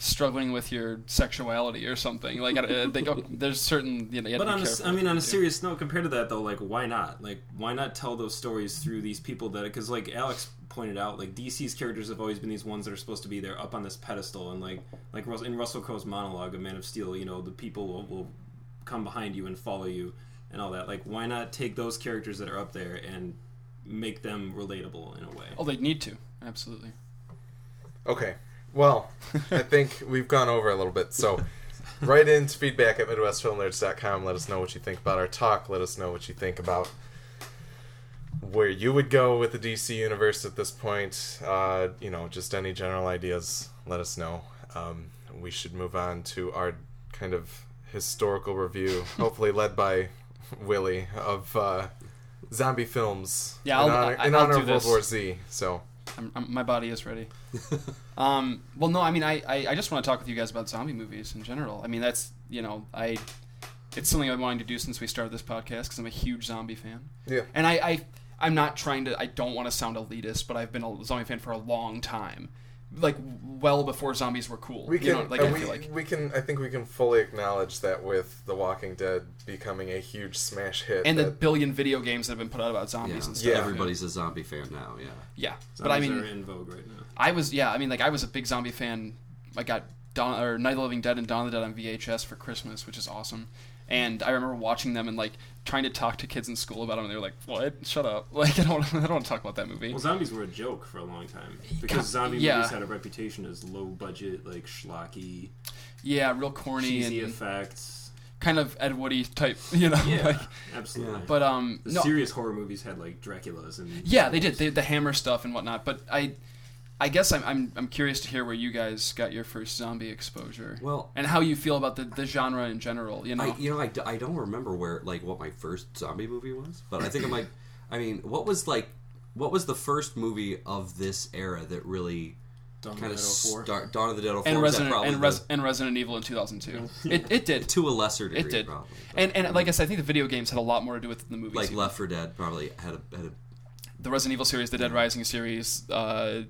struggling with your sexuality or something. Like uh, they go, *laughs* there's certain you know. You But on a, I mean, on a do. serious note, compared to that though, like why not? Like why not tell those stories through these people that? Because like Alex pointed out, like DC's characters have always been these ones that are supposed to be there up on this pedestal, and like like in Russell Crowe's monologue of Man of Steel, you know, the people will, will come behind you and follow you and all that. Like why not take those characters that are up there and make them relatable in a way? Oh, they need to absolutely. Okay. Well, I think we've gone over a little bit. So, write into feedback at MidwestFilmNerds.com. Let us know what you think about our talk. Let us know what you think about where you would go with the DC universe at this point. Uh, you know, just any general ideas. Let us know. Um, we should move on to our kind of historical review, *laughs* hopefully led by Willie of uh, zombie films. Yeah, in I'll- honor, I- in I'll honor do of World this. War Z. So. I'm, I'm, my body is ready. *laughs* um, well, no, I mean, I, I, I just want to talk with you guys about zombie movies in general. I mean, that's you know, I it's something I've been wanting to do since we started this podcast because I'm a huge zombie fan. Yeah. And I, I I'm not trying to. I don't want to sound elitist, but I've been a zombie fan for a long time, like well before zombies were cool. We can, you know, like and I we, like. we can. I think we can fully acknowledge that with The Walking Dead becoming a huge smash hit, And the billion video games that have been put out about zombies Yeah, and stuff. Yeah. everybody's a zombie fan now. Yeah. Yeah, but I Zombies mean, are in vogue right now. I was yeah, I mean like I was a big zombie fan. I got Dawn or Night of the Living Dead and Dawn of the Dead on VHS for Christmas, which is awesome. And I remember watching them and like trying to talk to kids in school about them. And they were like, "What? Shut up! *laughs* Like I don't, I don't want to talk about that movie." Well, zombies were a joke for a long time because God, zombie yeah. movies had a reputation as low budget, like schlocky, yeah, real corny cheesy and effects. kind of Ed Woody type, *laughs* you know. Yeah, like, absolutely. But um, the no, serious horror movies had like Dracula's and yeah, they did they, the Hammer stuff and whatnot. But I, I guess I'm, I'm I'm curious to hear where you guys got your first zombie exposure. Well- and how you feel about the, the genre in general. You know, I, you know, I, d- I don't remember where like what my first zombie movie was, but I think I'm like, *clears throat* I mean, what was like, what was the first movie of this era that really Dawn of kind the of Dead 04? start Dawn of the Dead 04 and Resident probably and, the- Res, and Resident Evil in 2002. It it did. *laughs* to a lesser degree, It did. probably. And and like I said, I think the video games had a lot more to do with the movies. like even. Left 4 Dead probably had a, had a the Resident Evil series, the Dead Rising series, uh,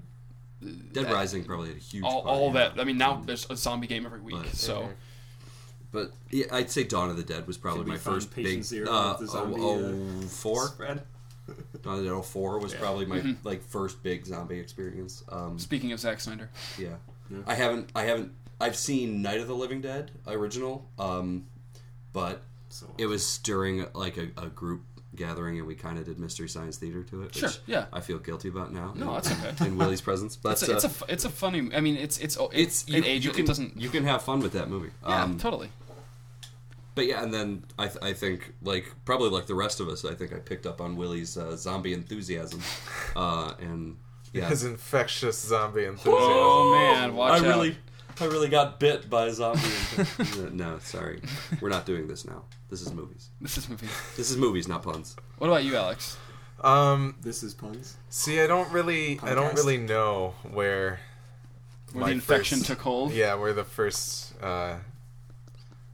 Dead That- Rising probably had a huge all, all that. I mean, now there's a zombie game every week. But- so But yeah, I'd say Dawn of the Dead was probably my first big. Zero Uh, the zombie, oh, uh, oh, four. Spread. *laughs* Dawn of the Dead 04 was Yeah. probably my Mm-hmm. like first big zombie experience. Um, speaking of Zack Snyder, yeah. Yeah. I haven't. I haven't. I've seen Night of the Living Dead original, um, but So it was during like a, a group gathering, and we kind of did Mystery Science Theater to it. Sure, which yeah. I feel guilty about now. No, in, that's okay. *laughs* In Willie's presence, but it's a, it's uh, a it's a funny. I mean, it's it's it, it's it ages. you can it doesn't. you can have fun with that movie. yeah, Um, totally. But yeah, and then I, th- I think like probably like the rest of us, I think I picked up on Willie's uh, zombie enthusiasm, uh, and yeah, his infectious zombie enthusiasm. Oh man, watch I out. really I really got bit by a zombie. *laughs* *laughs* no, sorry, we're not doing this now. This is movies. This is movie. This is movies, not puns. What about you, Alex? Um, this is puns. see, I don't really, I don't really know where Where the infection first- took hold? Yeah, where the first uh,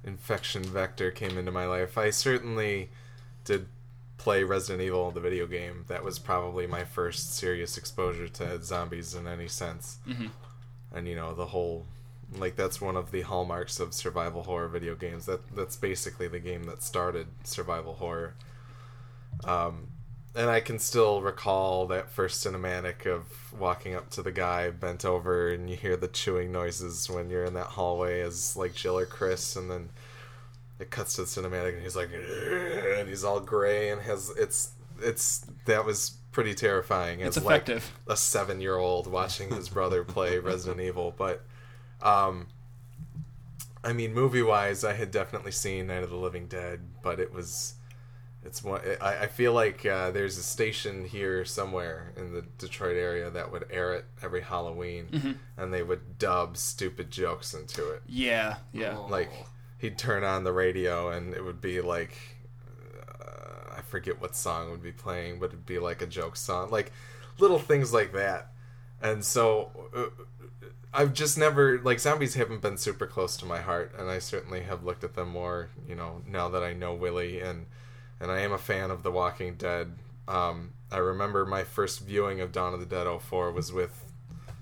infection vector came into my life. I certainly did play Resident Evil, the video game. That was probably my first serious exposure to zombies in any sense. hmm And you know the whole, like that's one of the hallmarks of survival horror video games. That that's basically the game that started survival horror. Um, and I can still recall that first cinematic of walking up to the guy bent over, and you hear the chewing noises when you're in that hallway as like Jill or Chris, and then it cuts to the cinematic, and he's like, and he's all gray and has it's it's that was pretty terrifying. It's as, like, a seven year old watching his brother play Resident Evil. But, um, I mean, movie wise, I had definitely seen Night of the Living Dead, but it was. It's one. I, I feel like uh, there's a station here somewhere in the Detroit area that would air it every Halloween, and they would dub stupid jokes into it. Yeah, yeah. Oh. Like he'd turn on the radio, and it would be like uh, I forget what song would be playing, but it'd be like a joke song, like little things like that. And so uh, I've just never like zombies haven't been super close to my heart, and I certainly have looked at them more, you know, now that I know Willie and and I am a fan of The Walking Dead. Um, I remember my first viewing of Dawn of the Dead 04 was with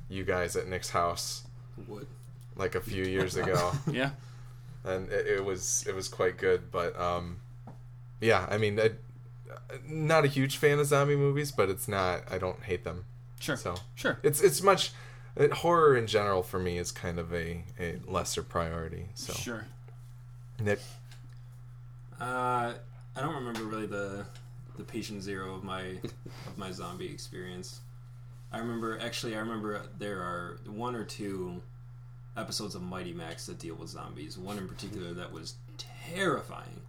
you guys at Nick's house. What? like a few years ago, *laughs* Yeah. and it, it was it was quite good. But um, yeah, I mean, I, not a huge fan of zombie movies, but it's not. I don't hate them. Sure. So Sure. it's it's much uh, horror in general for me is kind of a, a lesser priority. So Sure. Nick, Uh, I don't remember really the the patient zero of my of my zombie experience. I remember actually I remember there are one or two episodes of Mighty Max that deal with zombies. One in particular that was terrifying.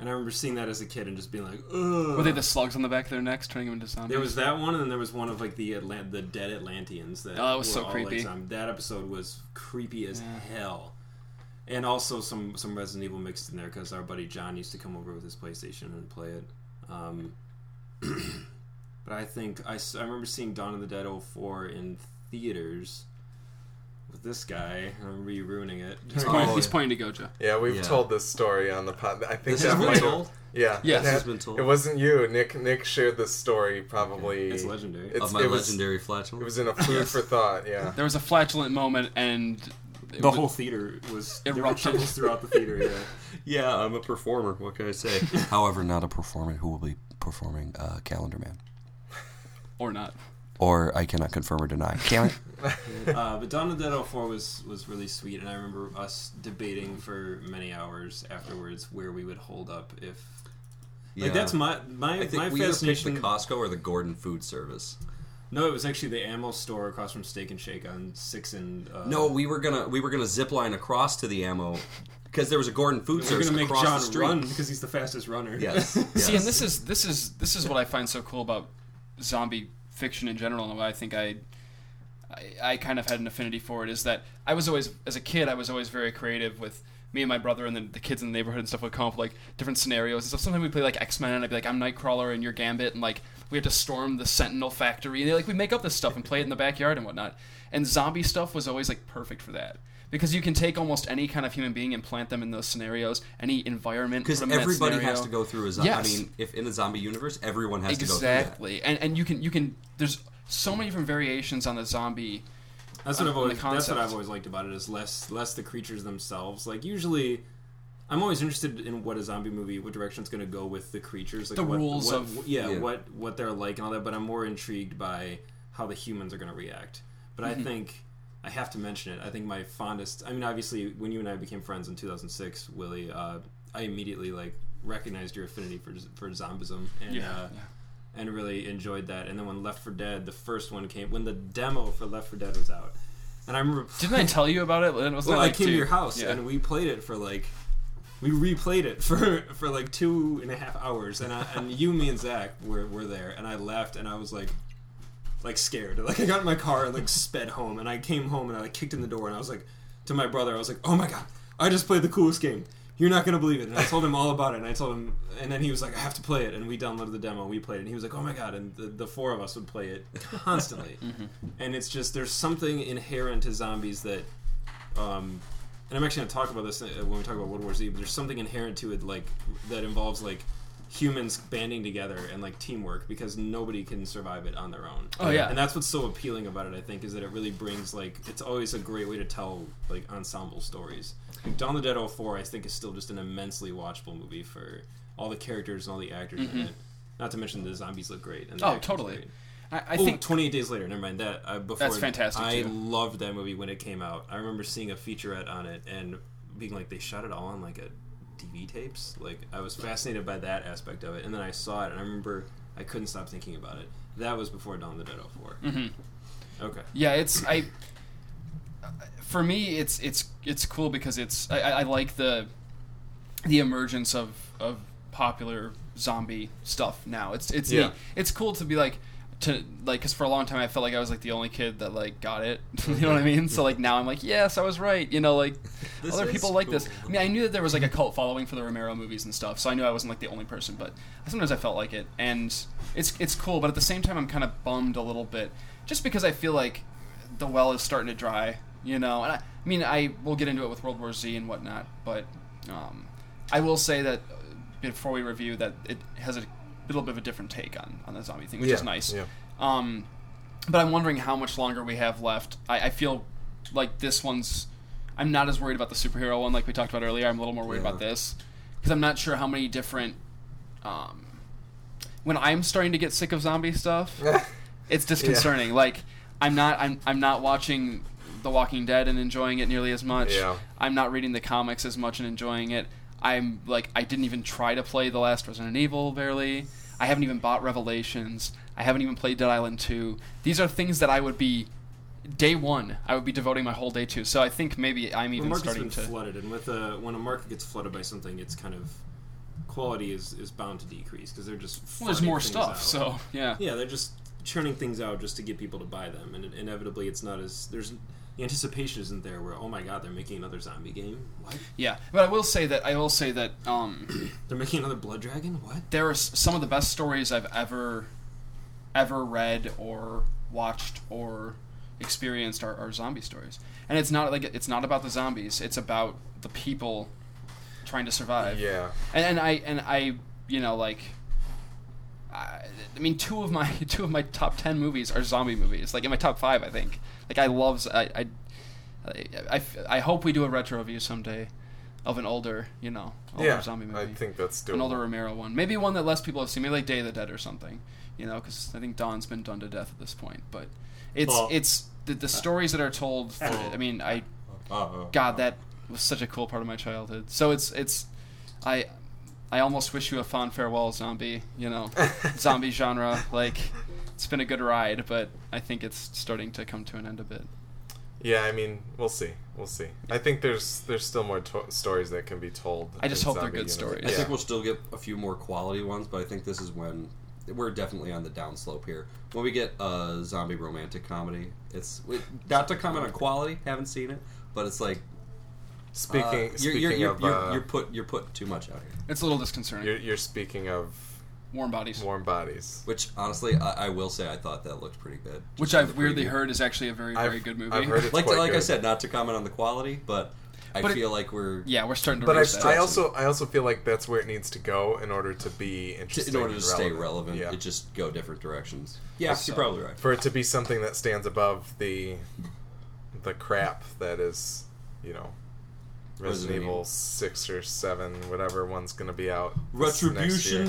And I remember seeing that as a kid and just being like, Ugh. Were they the slugs on the back of their necks turning them into zombies? There was that one, and then there was one of like the Atlant- the dead Atlanteans. That Oh, that was were so creepy. Like, that episode was creepy as Yeah. hell, and also some some Resident Evil mixed in there because our buddy John used to come over with his PlayStation and play it. Um, *clears throat* but I think I, I remember seeing Dawn of the Dead 04 in theaters with this guy. I remember you ruining it. He's, Oh, pointing, he's pointing to Gojo. yeah, we've Yeah. told this story on the pod. I think This that has been might have- told Yeah, Yes. it, This has had- been told. it wasn't you. Nick Nick shared this story probably. It's legendary. It's- of my it was- legendary It was in a food for thought. Yeah. There was a flatulent moment, and it the was- whole theater was there were Erupted. throughout the theater. Yeah. *laughs* yeah, I'm a performer. What can I say? *laughs* However, not a performer who will be performing uh, Calendar Man. or not. Or I cannot confirm or deny. *laughs* Damn it. *laughs* uh, but Dawn of the Dead 04 was was really sweet, and I remember us debating for many hours afterwards where we would hold up if. Like that's my my I think my we either picked the Costco or the Gordon Food Service. no, it was actually the ammo store across from Steak and Shake on Six and. Uh, No, we were gonna we were gonna zip line across to the ammo because there was a Gordon Food we're Service gonna make across John the street. run because he's the fastest runner. Yes. *laughs* See, and this is this is this is what I find so cool about zombie fiction in general, and what I think I, I I kind of had an affinity for it is that I was always as a kid I was always very creative with me and my brother and then the kids in the neighborhood and stuff would come up with like different scenarios and stuff. Sometimes we play like X Men and I'd be like I'm Nightcrawler and you're Gambit and like we had to storm the Sentinel factory and like we make up this stuff and play it in the backyard and whatnot. And zombie stuff was always like perfect for that. Because you can take almost any kind of human being and plant them in those scenarios, any environment. Because put in that everybody has to go through a zombie. Yes. I mean, if in the zombie universe, everyone has to go through exactly and and you can you can there's so many different variations on the zombie That's what on- I've always. the That's what concept. I've always liked about it is less less the creatures themselves. Like usually, I'm always interested in what a zombie movie, what direction it's going to go with the creatures, like The what, rules what- of- yeah, Yeah. what what they're like and all that. But I'm more intrigued by how the humans are going to react. But Mm-hmm. I think I have to mention it. I think my fondest. I mean, obviously, when you and I became friends in 2006, Willie, uh, I immediately like recognized your affinity for for zombism and. Yeah, uh, yeah. And really enjoyed that. And then when Left 4 Dead, the first one came, when the demo for Left 4 Dead was out, and I remember didn't i tell you about it it was well, like I came two- to your house yeah. and we played it for like we replayed it for *laughs* for like two and a half hours, and I, and you, me, and Zach were were there, and I left, and I was like. Like scared, *laughs* like I got in my car and like sped home, and I came home and I like kicked in the door, and I was like, to my brother, I was like, "Oh my god, I just played the coolest game! You're not gonna believe it!" And I told him all about it, and I told him, and then he was like, "I have to play it," and we downloaded the demo, we played it, and he was like, "Oh my god!" And the, the four of us would play it constantly, *laughs* and it's just there's something inherent to zombies that um, and I'm actually going to talk about this uh, when we talk about World War Z. But there's something inherent to it, like that involves like humans banding together and like teamwork because nobody can survive it on their own. Oh, yeah. and that's what's so appealing about it. I think is that it really brings like it's always a great way to tell like ensemble stories. Like, Dawn of the Dead 04, I think, is still just an immensely watchable movie for all the characters and all the actors in it. Not to mention the zombies look great. And the Mm-hmm. Oh, totally. great. I, I oh, think 28 Days Later. Never mind that. Uh, before That's fantastic, I too. loved that movie when it came out. I remember seeing a featurette on it and being like, they shot it all on like a DV tapes. Like I was fascinated by that aspect of it, and then I saw it, and I remember I couldn't stop thinking about it. That was before Dawn of the Dead 4. Mhm. Okay. Yeah, it's I. For me, it's it's it's cool because it's I, I I like the the emergence of of popular zombie stuff now. It's it's Yeah. neat. It's cool to be like to like because for a long time I felt like I was like the only kid that like got it. *laughs* you know what I mean? So like now I'm like yes, I was right. You know like *laughs* other people like this. I mean I knew that there was like a cult following for the Romero movies and stuff, so I knew I wasn't like the only person. But sometimes I felt like it, and it's it's cool. But at the same time, I'm kind of bummed a little bit just because I feel like the well is starting to dry. You know, and I, I mean I will get into it with World War Z and whatnot, but um, I will say that uh, before we review that it has a little bit of a different take on on the zombie thing, which is nice. yeah. Um, but I'm wondering how much longer we have left. I, I feel like this one's I'm not as worried about the superhero one like we talked about earlier. I'm a little more worried Yeah. about this because I'm not sure how many different. Um, when I'm starting to get sick of zombie stuff, *laughs* it's disconcerting. Like I'm not I'm I'm not watching The Walking Dead and enjoying it nearly as much. Yeah. I'm not reading the comics as much and enjoying it. I'm like I didn't even try to play the last Resident Evil barely. I haven't even bought Revelations. I haven't even played Dead Island 2. These are things that I would be day one. I would be devoting my whole day to. So I think maybe I'm even market's starting been to. flooded, and with a, when a market gets flooded by something, it's kind of quality is, is bound to decrease because they're just Well, there's more stuff. out. So yeah. yeah, they're just churning things out just to get people to buy them, and inevitably, it's not as there's the anticipation isn't there. Where oh my god, they're making another zombie game. What? Yeah. But I will say that I will say that um, *clears throat* They're making another Blood Dragon. What? there are some of the best stories I've ever ever read or watched or experienced are, are zombie stories. And it's not like it's not about the zombies. It's about the people trying to survive. Yeah. And, and I and I you know like I, I mean two of my *laughs* two of my top 10 movies are zombie movies. Like in my top 5 I think. Like I love I I I hope we do a retro review someday of an older, you know, older Yeah. zombie movie I think that's doable. an older Romero one. Maybe one that less people have seen. Maybe like Day of the Dead or something. You know, because I think Dawn's been done to death at this point. But it's Well- it's the, the uh, stories that are told. For, oh. I mean, I uh, uh, God, that was such a cool part of my childhood. So it's it's I I almost wish you a fond farewell, zombie. You know, *laughs* zombie genre. Like it's been a good ride, but I think it's starting to come to an end a bit. Yeah, I mean, we'll see. We'll see. I think there's there's still more to- stories that can be told. I just hope they're good universe. stories. I Yeah. think we'll still get a few more quality ones, but I think this is when we're definitely on the downslope here. When we get a zombie romantic comedy, it's it, not to comment on quality. Haven't seen it, but it's like Speaking uh, you're, speaking you're, you're, of you're, uh, you're put you're putting too much out here. It's a little disconcerting. you're, you're speaking of Warm bodies, warm bodies. Which honestly, I, I will say I thought that looked pretty good. which I've weirdly preview. heard is actually a very very I've- good movie. I've heard it's Like quite like I said, not to comment on the quality, but I But it- feel like we're yeah, we're starting to. But I, that. I also I also feel like that's where it needs to go in order to be interesting. in order to and stay relevant, Yeah. it just go different directions. Yeah, So- you're probably right. For it to be something that stands above the the crap that is, you know, Resident, Resident Evil Evil. six or seven, whatever one's gonna be out. this next year.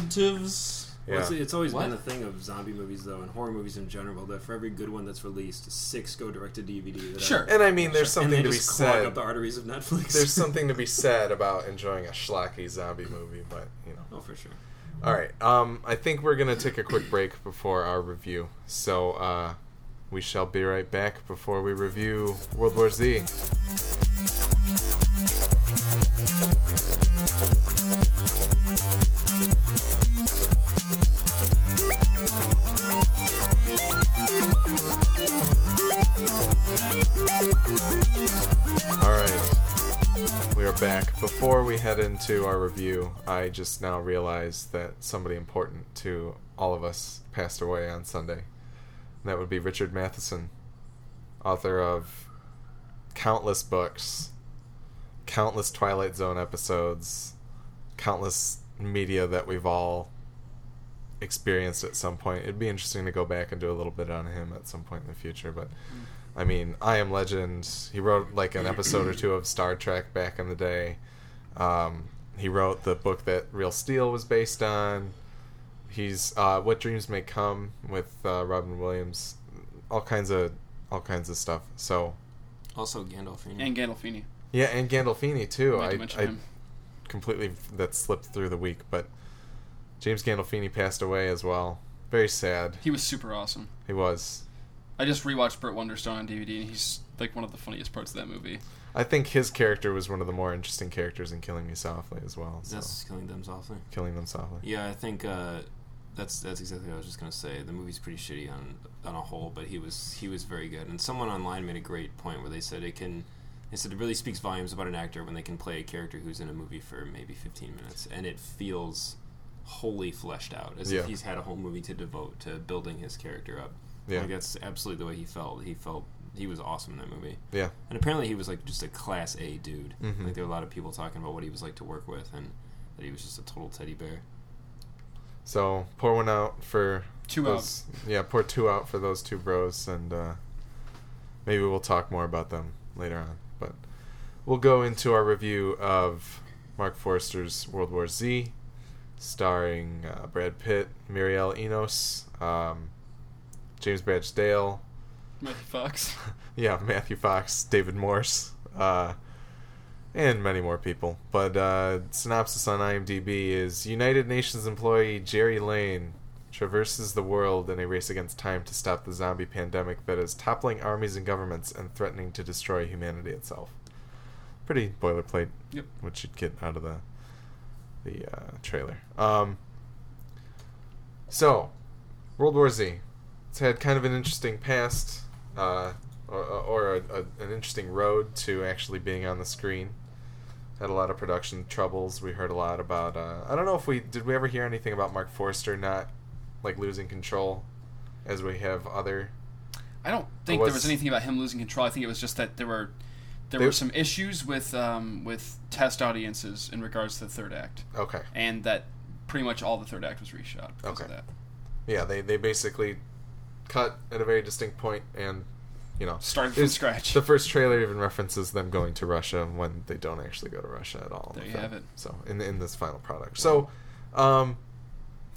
Yeah. Well, it's, it's always What? been a thing of zombie movies, though, and horror movies in general. That for every good one that's released, six go direct to DVD. That Sure. and I mean, there's and something they to be just clog said. up the arteries of Netflix. There's *laughs* something to be said about enjoying a schlocky zombie movie, but you know. oh, for sure. All right. Um, I think we're gonna take a quick break before our review. So uh, we shall be right back before we review World War Z. into our review, I just now realized that somebody important to all of us passed away on Sunday. And that would be Richard Matheson, author of countless books, countless Twilight Zone episodes, countless media that we've all experienced at some point. It'd be interesting to go back and do a little bit on him at some point in the future, but I mean, I Am Legend. He wrote like an episode or *clears throat* two of Star Trek back in the day. Um, he wrote the book that Real Steel was based on. He's uh, What Dreams May Come with uh, Robin Williams. All kinds of all kinds of stuff. So Also, Gandolfini. and Gandolfini. Yeah, and Gandolfini too. Meant to I, I him. completely that slipped through the week, but James Gandolfini passed away as well. Very sad. He was super awesome. He was. I just rewatched Burt Wonderstone on DVD, and he's like one of the funniest parts of that movie. I think his character was one of the more interesting characters in Killing Me Softly as well. So. That's killing them softly. Killing Them Softly. Yeah, I think uh, that's that's exactly what I was just gonna say. The movie's pretty shitty on on a whole, but he was he was very good. And someone online made a great point where they said it can. They said it really speaks volumes about an actor when they can play a character who's in a movie for maybe 15 minutes, and it feels wholly fleshed out, as Yeah. if he's had a whole movie to devote to building his character up. Yeah. Like that's absolutely the way he felt. He felt he was awesome in that movie. Yeah. And apparently he was like just a class A dude. Mhm. Like there were a lot of people talking about what he was like to work with and that he was just a total teddy bear. So pour one out for Two those, Yeah, pour two out for those two bros, and uh, maybe we'll talk more about them later on. But we'll go into our review of Marc Forster's World War Z, starring uh, Brad Pitt, Mireille Enos, um, James Badge Dale, Matthew Fox. *laughs* yeah, Matthew Fox, David Morse, uh, and many more people. But uh, synopsis on IMDb is United Nations employee Gerry Lane traverses the world in a race against time to stop the zombie pandemic that is toppling armies and governments and threatening to destroy humanity itself. Pretty boilerplate. Yep. What you'd get out of the the uh, trailer. Um, so, World War Z. It's had kind of an interesting past, uh, or, or a, a, an interesting road to actually being on the screen. Had a lot of production troubles. We heard a lot about. Uh, I don't know if we did. We ever hear anything about Marc Forster not like losing control, as we have other. I don't think there was- was anything about him losing control. I think it was just that there were there They- were some issues with um, with test audiences in regards to the third act, Okay. and that pretty much all the third act was reshot because of Okay. that. Yeah, they they basically cut at a very distinct point and. You know, Starting from scratch. The first trailer even references them going to Russia when they don't actually go to Russia at all. There you have it. So in in this final product. So, um,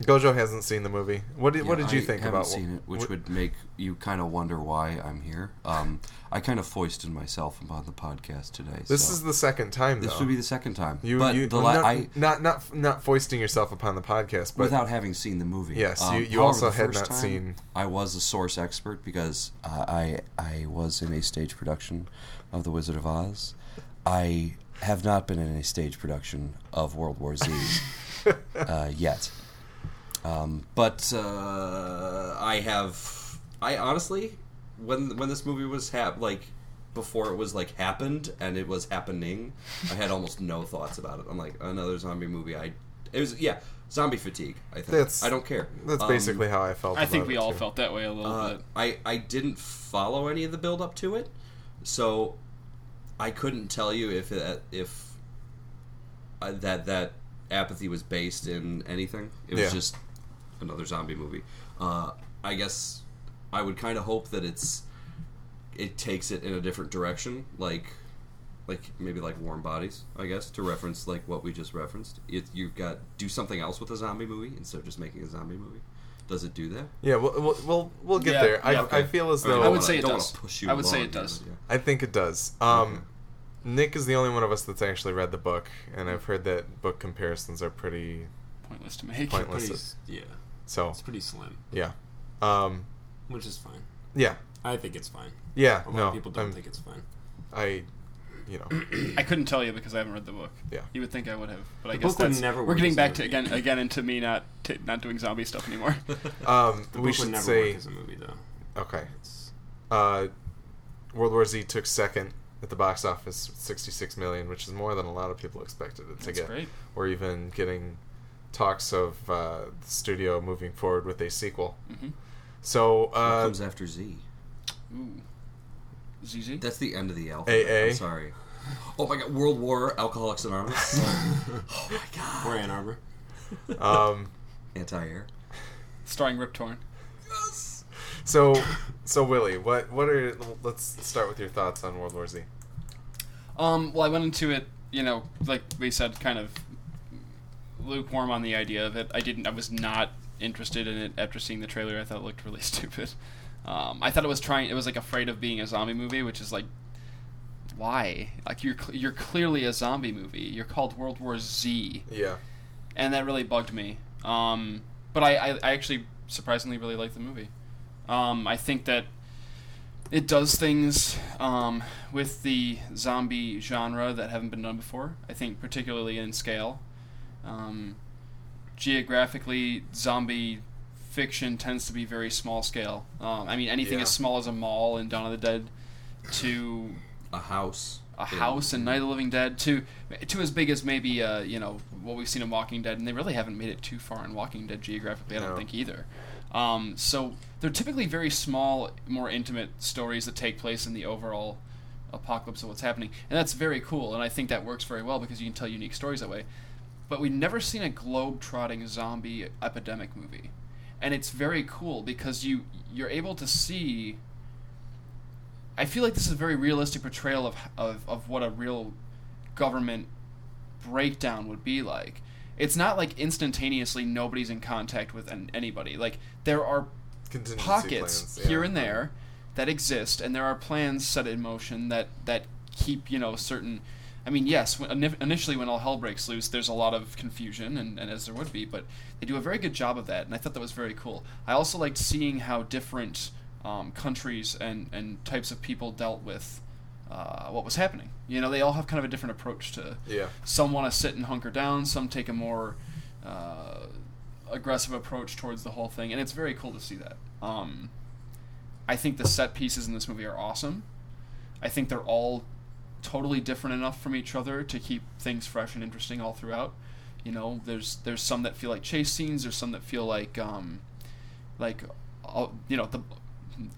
Gojo hasn't seen the movie. What did what did you I think haven't about seen it, which what- would make you kind of wonder why I'm here. Um, I kind of foisted myself upon the podcast today. This so is the second time though. this would be the second time. you but you the well, la- not, I not not not foisting yourself upon the podcast, but without having seen the movie. Yes, Um, you- you however, also had not time, seen- I was a source expert because uh, I I was in a stage production of The Wizard of Oz. I have not been in a stage production of World War Z *laughs* uh, yet. Um, but uh, I have. I honestly, when when this movie was hap- like before it was like happened and it was happening, I had almost no thoughts about it. I'm like another zombie movie. I it was yeah zombie fatigue. I think That's- I don't care. that's Um, basically how I felt. I think we it, all too. felt that way a little uh, bit. I I didn't follow any of the build up to it, so I couldn't tell you if it, if uh, that that apathy was based in anything. It was Yeah. just another zombie movie. Uh, I guess I would kind of hope that it's it takes it in a different direction, like like maybe like Warm Bodies, I guess, to reference like what we just referenced. It, you've got do something else with a zombie movie instead of just making a zombie movie. Does it do that? Yeah, we'll we'll we'll, we'll get Yeah, there. I, yeah, I okay. feel as I mean, though I would say it does. push you I would say it does. but yeah. I think it does. Um, Nick is the only one of us that's actually read the book, and I've heard that book comparisons are pretty Pointless to make. Point- Pretty, Listen. yeah, so. it's pretty slim, Yeah, um, which is fine. yeah, I think it's fine. yeah. A lot no, of people don't I'm- think it's fine. I, you know, *clears throat* I couldn't tell you because I haven't read the book. Yeah. You would think I would have, but I The guess book would that's never we're getting back to again again into me not t- not doing zombie stuff anymore. *laughs* *laughs* um, The we book should would never say work as a movie, though. okay. It's, Uh, World War Z took second at the box office, 66 million, which is more than a lot of people expected it to That's get. great. Or even getting talks of uh, the studio moving forward with a sequel. hmm So what uh, comes after Z? Ooh. ZZ. That's the end of the alphabet. AA. I'm sorry. Oh my god, World War Alcoholics Anonymous. *laughs* oh my god. or Ann Arbor. um, Anti-air. Starring Rip Torn. Yes. so so Willie, what what are let's start with your thoughts on World War Z. Um, well, I went into it, you know, like we said, kind of lukewarm on the idea of it. I didn't. I was not interested in it after seeing the trailer. I thought it looked really *laughs* stupid. Um, I thought it was trying. It was like afraid of being a zombie movie, which is like, why? Like you're cl- you're clearly a zombie movie. You're called World War Z, Yeah. and that really bugged me. Um, but I, I, I actually surprisingly really like the movie. Um, I think that it does things um, with the zombie genre that haven't been done before. I think particularly in scale. Um, geographically, zombie fiction tends to be very small scale. Um, I mean, anything Yeah. as small as a mall in Dawn of the Dead to A house. a in- house in Night of the Living Dead to to as big as maybe uh, you know what we've seen in Walking Dead, and they really haven't made it too far in Walking Dead geographically. I don't No. think either. Um, so they're typically very small, more intimate stories that take place in the overall apocalypse of what's happening, and that's very cool. And I think that works very well because you can tell unique stories that way. But we've never seen a globe-trotting zombie epidemic movie, and it's very cool because you you're able to see I feel like this is a very realistic portrayal of of, of what a real government breakdown would be like. It's not like instantaneously nobody's in contact with an, anybody. Like there are pockets plans, yeah. here and there that exist, and there are plans set in motion that that keep you know certain. I mean, yes, when, initially when all hell breaks loose, there's a lot of confusion, and, and as there would be, but they do a very good job of that, and I thought that was very cool. I also liked seeing how different um, countries and, and types of people dealt with uh, what was happening. You know, they all have kind of a different approach to. Yeah. Some want to sit and hunker down. Some take a more uh, aggressive approach towards the whole thing, and it's very cool to see that. Um, I think the set pieces in this movie are awesome. I think they're all totally different enough from each other to keep things fresh and interesting all throughout. You know, there's there's some that feel like chase scenes. There's some that feel like um, like you know the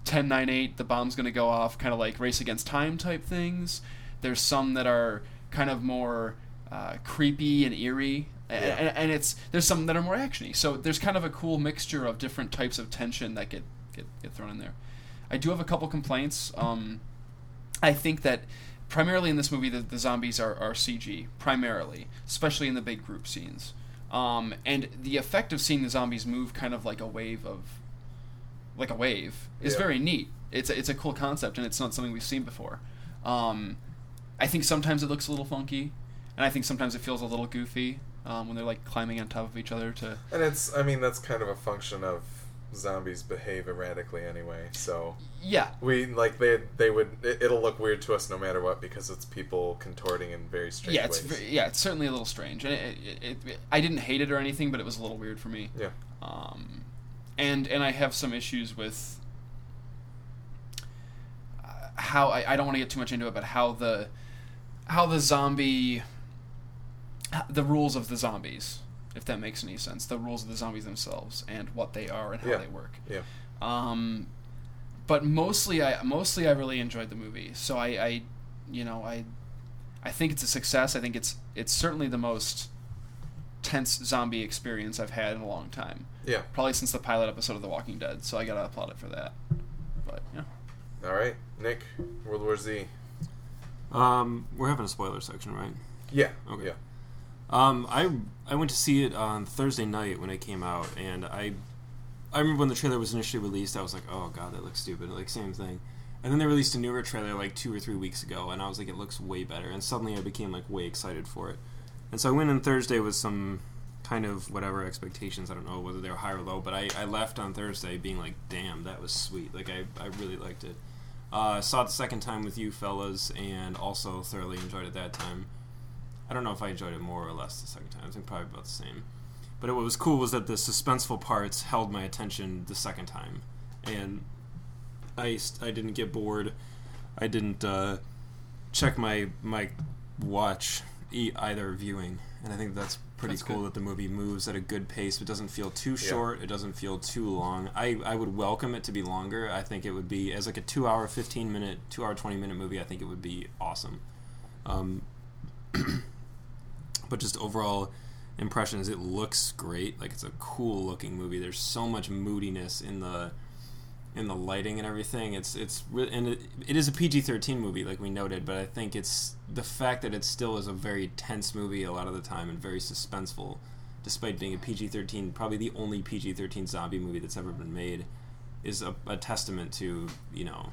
10 9 8 the bomb's going to go off kind of like race against time type things there's some that are kind of more uh, creepy and eerie a- Yeah. and, and it's there's some that are more actiony so there's kind of a cool mixture of different types of tension that get get, get thrown in there i do have a couple complaints um, i think that primarily in this movie the, the zombies are, are cg primarily especially in the big group scenes um, and the effect of seeing the zombies move kind of like a wave of like a wave is Yeah. very neat. It's a, it's a cool concept and it's not something we've seen before. Um, I think sometimes it looks a little funky, and I think sometimes it feels a little goofy um, when they're like climbing on top of each other to. And it's, I mean, that's kind of a function of zombies behave erratically anyway. So Yeah, we like they they would it, it'll look weird to us no matter what because it's people contorting in very strange yeah, it's ways. yeah, it's certainly a little strange, and it, it, it, it, I didn't hate it or anything, but it was a little weird for me. yeah. um, and and I have some issues with uh, how I, I don't want to get too much into it, but how the how the zombie the rules of the zombies, if that makes any sense, the rules of the zombies themselves and what they are and how Yeah. they work. Yeah. Um, but mostly, I mostly I really enjoyed the movie. So I, I, you know, I, I think it's a success. I think it's it's certainly the most tense zombie experience I've had in a long time. Yeah. Probably since the pilot episode of The Walking Dead. So I gotta applaud it for that. But yeah, All right, Nick, World War Z. Um, we're having a spoiler section, right? Yeah. Okay. Yeah. Um, I I went to see it on Thursday night when it came out, and I I remember when the trailer was initially released, I was like, oh god, that looks stupid, like same thing. And then they released a newer trailer like two or three weeks ago, and I was like, it looks way better. And suddenly I became like way excited for it. And so I went on Thursday with some kind of whatever expectations. I don't know whether they were high or low, but I, I left on Thursday being like, damn, that was sweet. Like I, I really liked it. Uh, saw it the second time with you fellas, and also thoroughly enjoyed it that time. I don't know if I enjoyed it more or less the second time. I think probably about the same. But what was cool was that the suspenseful parts held my attention the second time, and I, I didn't get bored. I didn't uh, check my my watch e- either viewing, and I think that's pretty That's cool good. that the movie moves at a good pace. It doesn't feel too Yeah. short. It doesn't feel too long. I, I would welcome it to be longer. I think it would be as like a two hour, fifteen minute, two hour, twenty minute movie. I think it would be awesome. Um, *clears throat* but just overall impressions, it looks great. Like it's a cool looking movie. There's so much moodiness in the in the lighting and everything. It's it's and it, it is a PG-13 movie, like we noted. But I think it's the fact that it still is a very tense movie a lot of the time and very suspenseful, despite being a PG-13, probably the only PG-13 zombie movie that's ever been made, is a, a testament to you know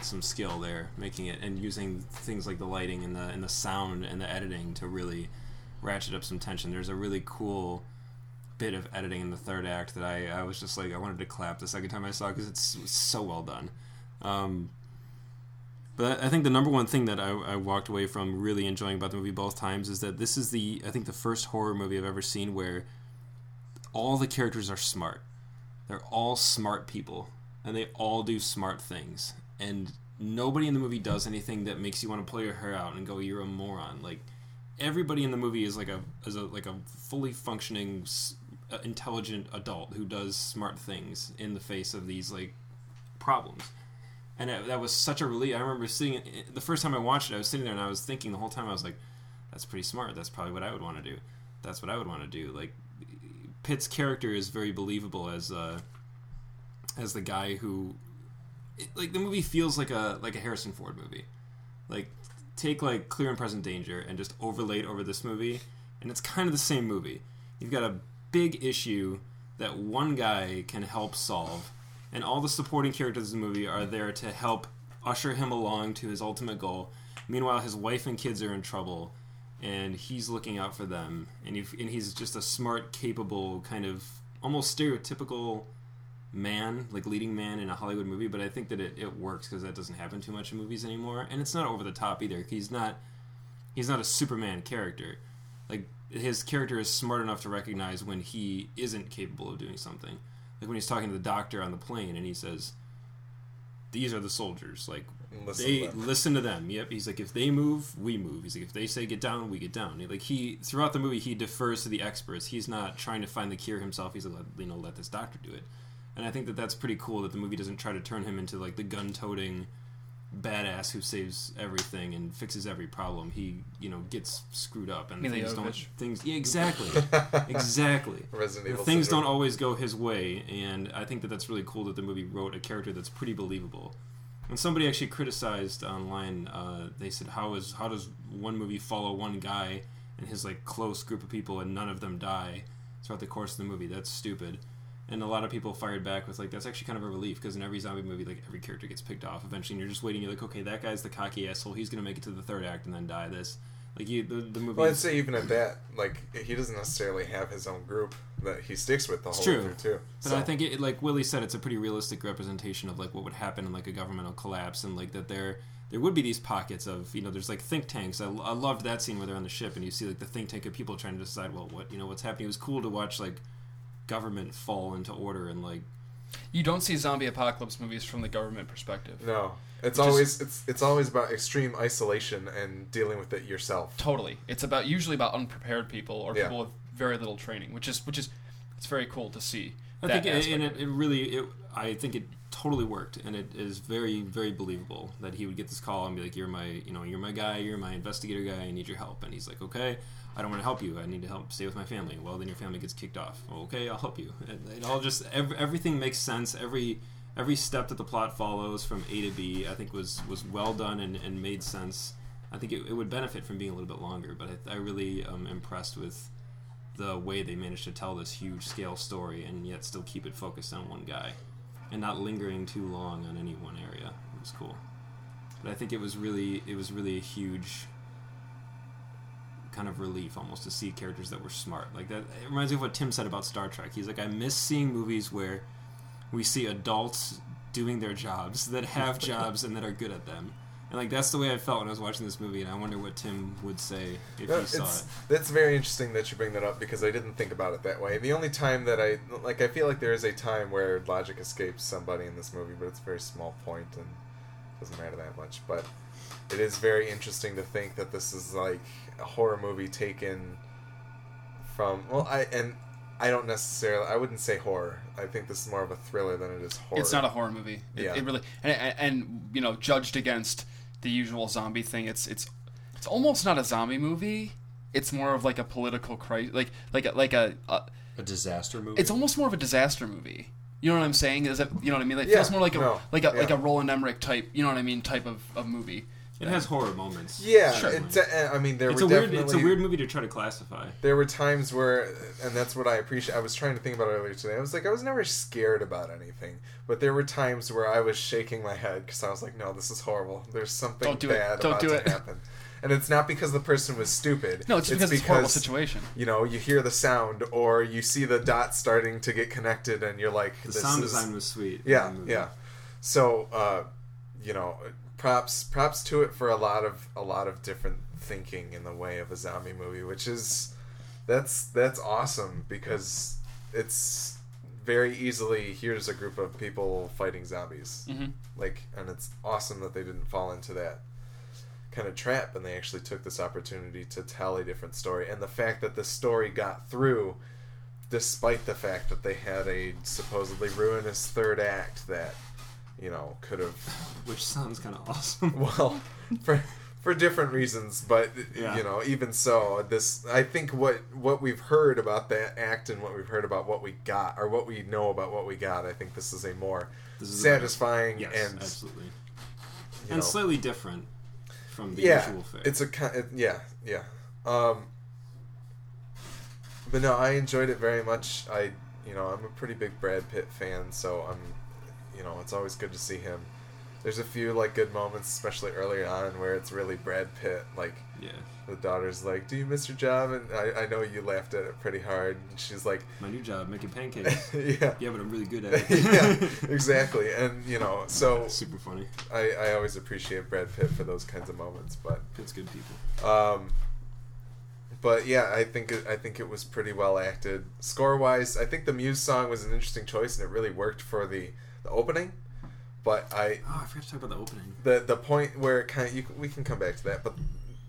some skill there making it and using things like the lighting and the and the sound and the editing to really ratchet up some tension. There's a really cool bit of editing in the third act that I, I was just like I wanted to clap the second time I saw because it's, so well done. Um, but I think the number one thing that I, I walked away from really enjoying about the movie both times is that this is the I think the first horror movie I've ever seen where all the characters are smart. They're all smart people and they all do smart things. And nobody in the movie does anything that makes you want to pull your hair out and go, "You're a moron." Like everybody in the movie is like a is a like a fully functioning, uh, intelligent adult who does smart things in the face of these like problems. And it, that was such a relief. I remember sitting the first time I watched it. I was sitting there and I was thinking the whole time. I was like, "That's pretty smart. That's probably what I would want to do. That's what I would want to do." Like Pitt's character is very believable as uh, as the guy who it, like the movie feels like a like a Harrison Ford movie. Like take like Clear and Present Danger and just overlay it over this movie, and it's kind of the same movie. You've got a big issue that one guy can help solve, and all the supporting characters in the movie are there to help usher him along to his ultimate goal. Meanwhile, his wife and kids are in trouble, and he's looking out for them. And, and he's just a smart, capable, kind of almost stereotypical man, like leading man in a Hollywood movie. But I think that it, it works because that doesn't happen too much in movies anymore. And it's not over the top either. He's not he's not a Superman character. Like his character is smart enough to recognize when he isn't capable of doing something. Like when he's talking to the doctor on the plane and he says, "These are the soldiers. Like Listen they to listen to them." Yep. He's like, if they move, we move. He's like, if they say get down, we get down. Like he throughout the movie, he defers to the experts. He's not trying to find the cure himself. He's like, you know, let this doctor do it. And I think that that's pretty cool that the movie doesn't try to turn him into like the gun-toting badass who saves everything and fixes every problem. He, you know, gets screwed up and Mila things don't things yeah, exactly. *laughs* exactly. Resident Evil things syndrome. don't always go his way and I think that that's really cool that the movie wrote a character that's pretty believable. And somebody actually criticized online uh, they said how is how does one movie follow one guy and his like close group of people and none of them die throughout the course of the movie. That's stupid. And a lot of people fired back with like that's actually kind of a relief because in every zombie movie like every character gets picked off eventually and you're just waiting you're like okay that guy's the cocky asshole he's gonna make it to the third act and then die this like you the, the movie Well, I'd say even at that, like he doesn't necessarily have his own group that he sticks with the whole true. way through too. But So, I think it, like Willie said, it's a pretty realistic representation of like what would happen in like a governmental collapse, and like that there there would be these pockets of you know there's like think tanks. I, I loved that scene where they're on the ship and you see like the think tank of people trying to decide well what you know what's happening. It was cool to watch like government fall into order and like You don't see zombie apocalypse movies from the government perspective. no, it's Which is- always it's it's always about extreme isolation and dealing with it yourself. Totally. It's about usually about unprepared people or Yeah. people with very little training, which is which is it's very cool to see. I think it, and it, it really it, I think it totally worked and it is very very believable that he would get this call and be like you're my you know you're my guy you're my investigator guy I need your help and he's like okay I don't want to help you. I need to help stay with my family. Well then your family gets kicked off. Okay I'll help you. And it all just ev- everything makes sense. Every every step that the plot follows from A to B I think was was well done and, and made sense. I think it, it would benefit from being a little bit longer but I, I really am impressed with the way they managed to tell this huge scale story and yet still keep it focused on one guy and not lingering too long on any one area. It was cool. But I think it was really it was really a huge kind of relief almost to see characters that were smart. Like that it reminds me of what Tim said about Star Trek. He's like I miss seeing movies where we see adults doing their jobs that have *laughs* jobs and that are good at them. And like that's the way I felt when I was watching this movie and I wonder what Tim would say if No, he saw it. that's very interesting that you bring that up because I didn't think about it that way. The only time that I like, I feel like there is a time where logic escapes somebody in this movie, but it's a very small point and doesn't matter that much. But it is very interesting to think that this is like horror movie taken from well, I and I don't necessarily, I wouldn't say horror. I think this is more of a thriller than it is horror. It's not a horror movie. It, Yeah. it really and, and, and you know judged against the usual zombie thing. It's it's it's almost not a zombie movie. It's more of like a political crisis, like like a, like a, a A disaster movie. it's almost more of a disaster movie. You know what I'm saying? Is it you know what I mean? It Yeah, feels more like a no, like a like a Roland Emmerich type. You know what I mean? Type of, of movie. It has horror moments. Yeah, Sure. it's a, I mean there It's were a weird definitely it's a weird movie to try to classify. there were times where and that's what i appreciate i was trying to think about it earlier today i was like i was never scared about anything but there were times where i was shaking my head because i was like no this is horrible there's something Don't do it. bad Don't about do to it. *laughs* happen and it's not because the person was stupid No, it's just because it's a horrible situation. you know you hear the sound or you see the dots starting to get connected and you're like The this sound is, design was sweet. yeah yeah so uh you know props props to it for a lot of a lot of different thinking in the way of a zombie movie which is that's that's awesome because it's very easily here's a group of people fighting zombies. Hmm like and it's awesome that they didn't fall into that kind of trap and they actually took this opportunity to tell a different story. And the fact that the story got through despite the fact that they had a supposedly ruinous third act that you know could have *sighs* Which sounds kind of awesome. *laughs* well for for different reasons, but Yeah. you know, even so, this I think what what we've heard about that act and what we've heard about what we got, or what we know about what we got, I think this is a more is satisfying Yes, and absolutely. And know, slightly different from the yeah, usual fare. it's a ki- it, yeah, yeah. Um, but no, I enjoyed it very much. I, you know, I'm a pretty big Brad Pitt fan, so I'm, it's always good to see him. There's a few like good moments, especially early on, where it's really Brad Pitt. Like yeah. the daughter's like, "Do you miss your job?" And I, I know you laughed at it pretty hard. And she's like, My new job, making *laughs* pancakes. "Yeah, yeah, but I'm really good at *laughs* it. yeah, *laughs* exactly." And you know, so Super funny. I, I always appreciate Brad Pitt for those kinds of moments, but It's good people. Um, but yeah, I think it, I think it was pretty well acted. Score wise, I think the Muse song was an interesting choice, and it really worked for the, the opening. But I Oh, I forgot to talk about the opening. the the point where it kind of you, we can come back to that, but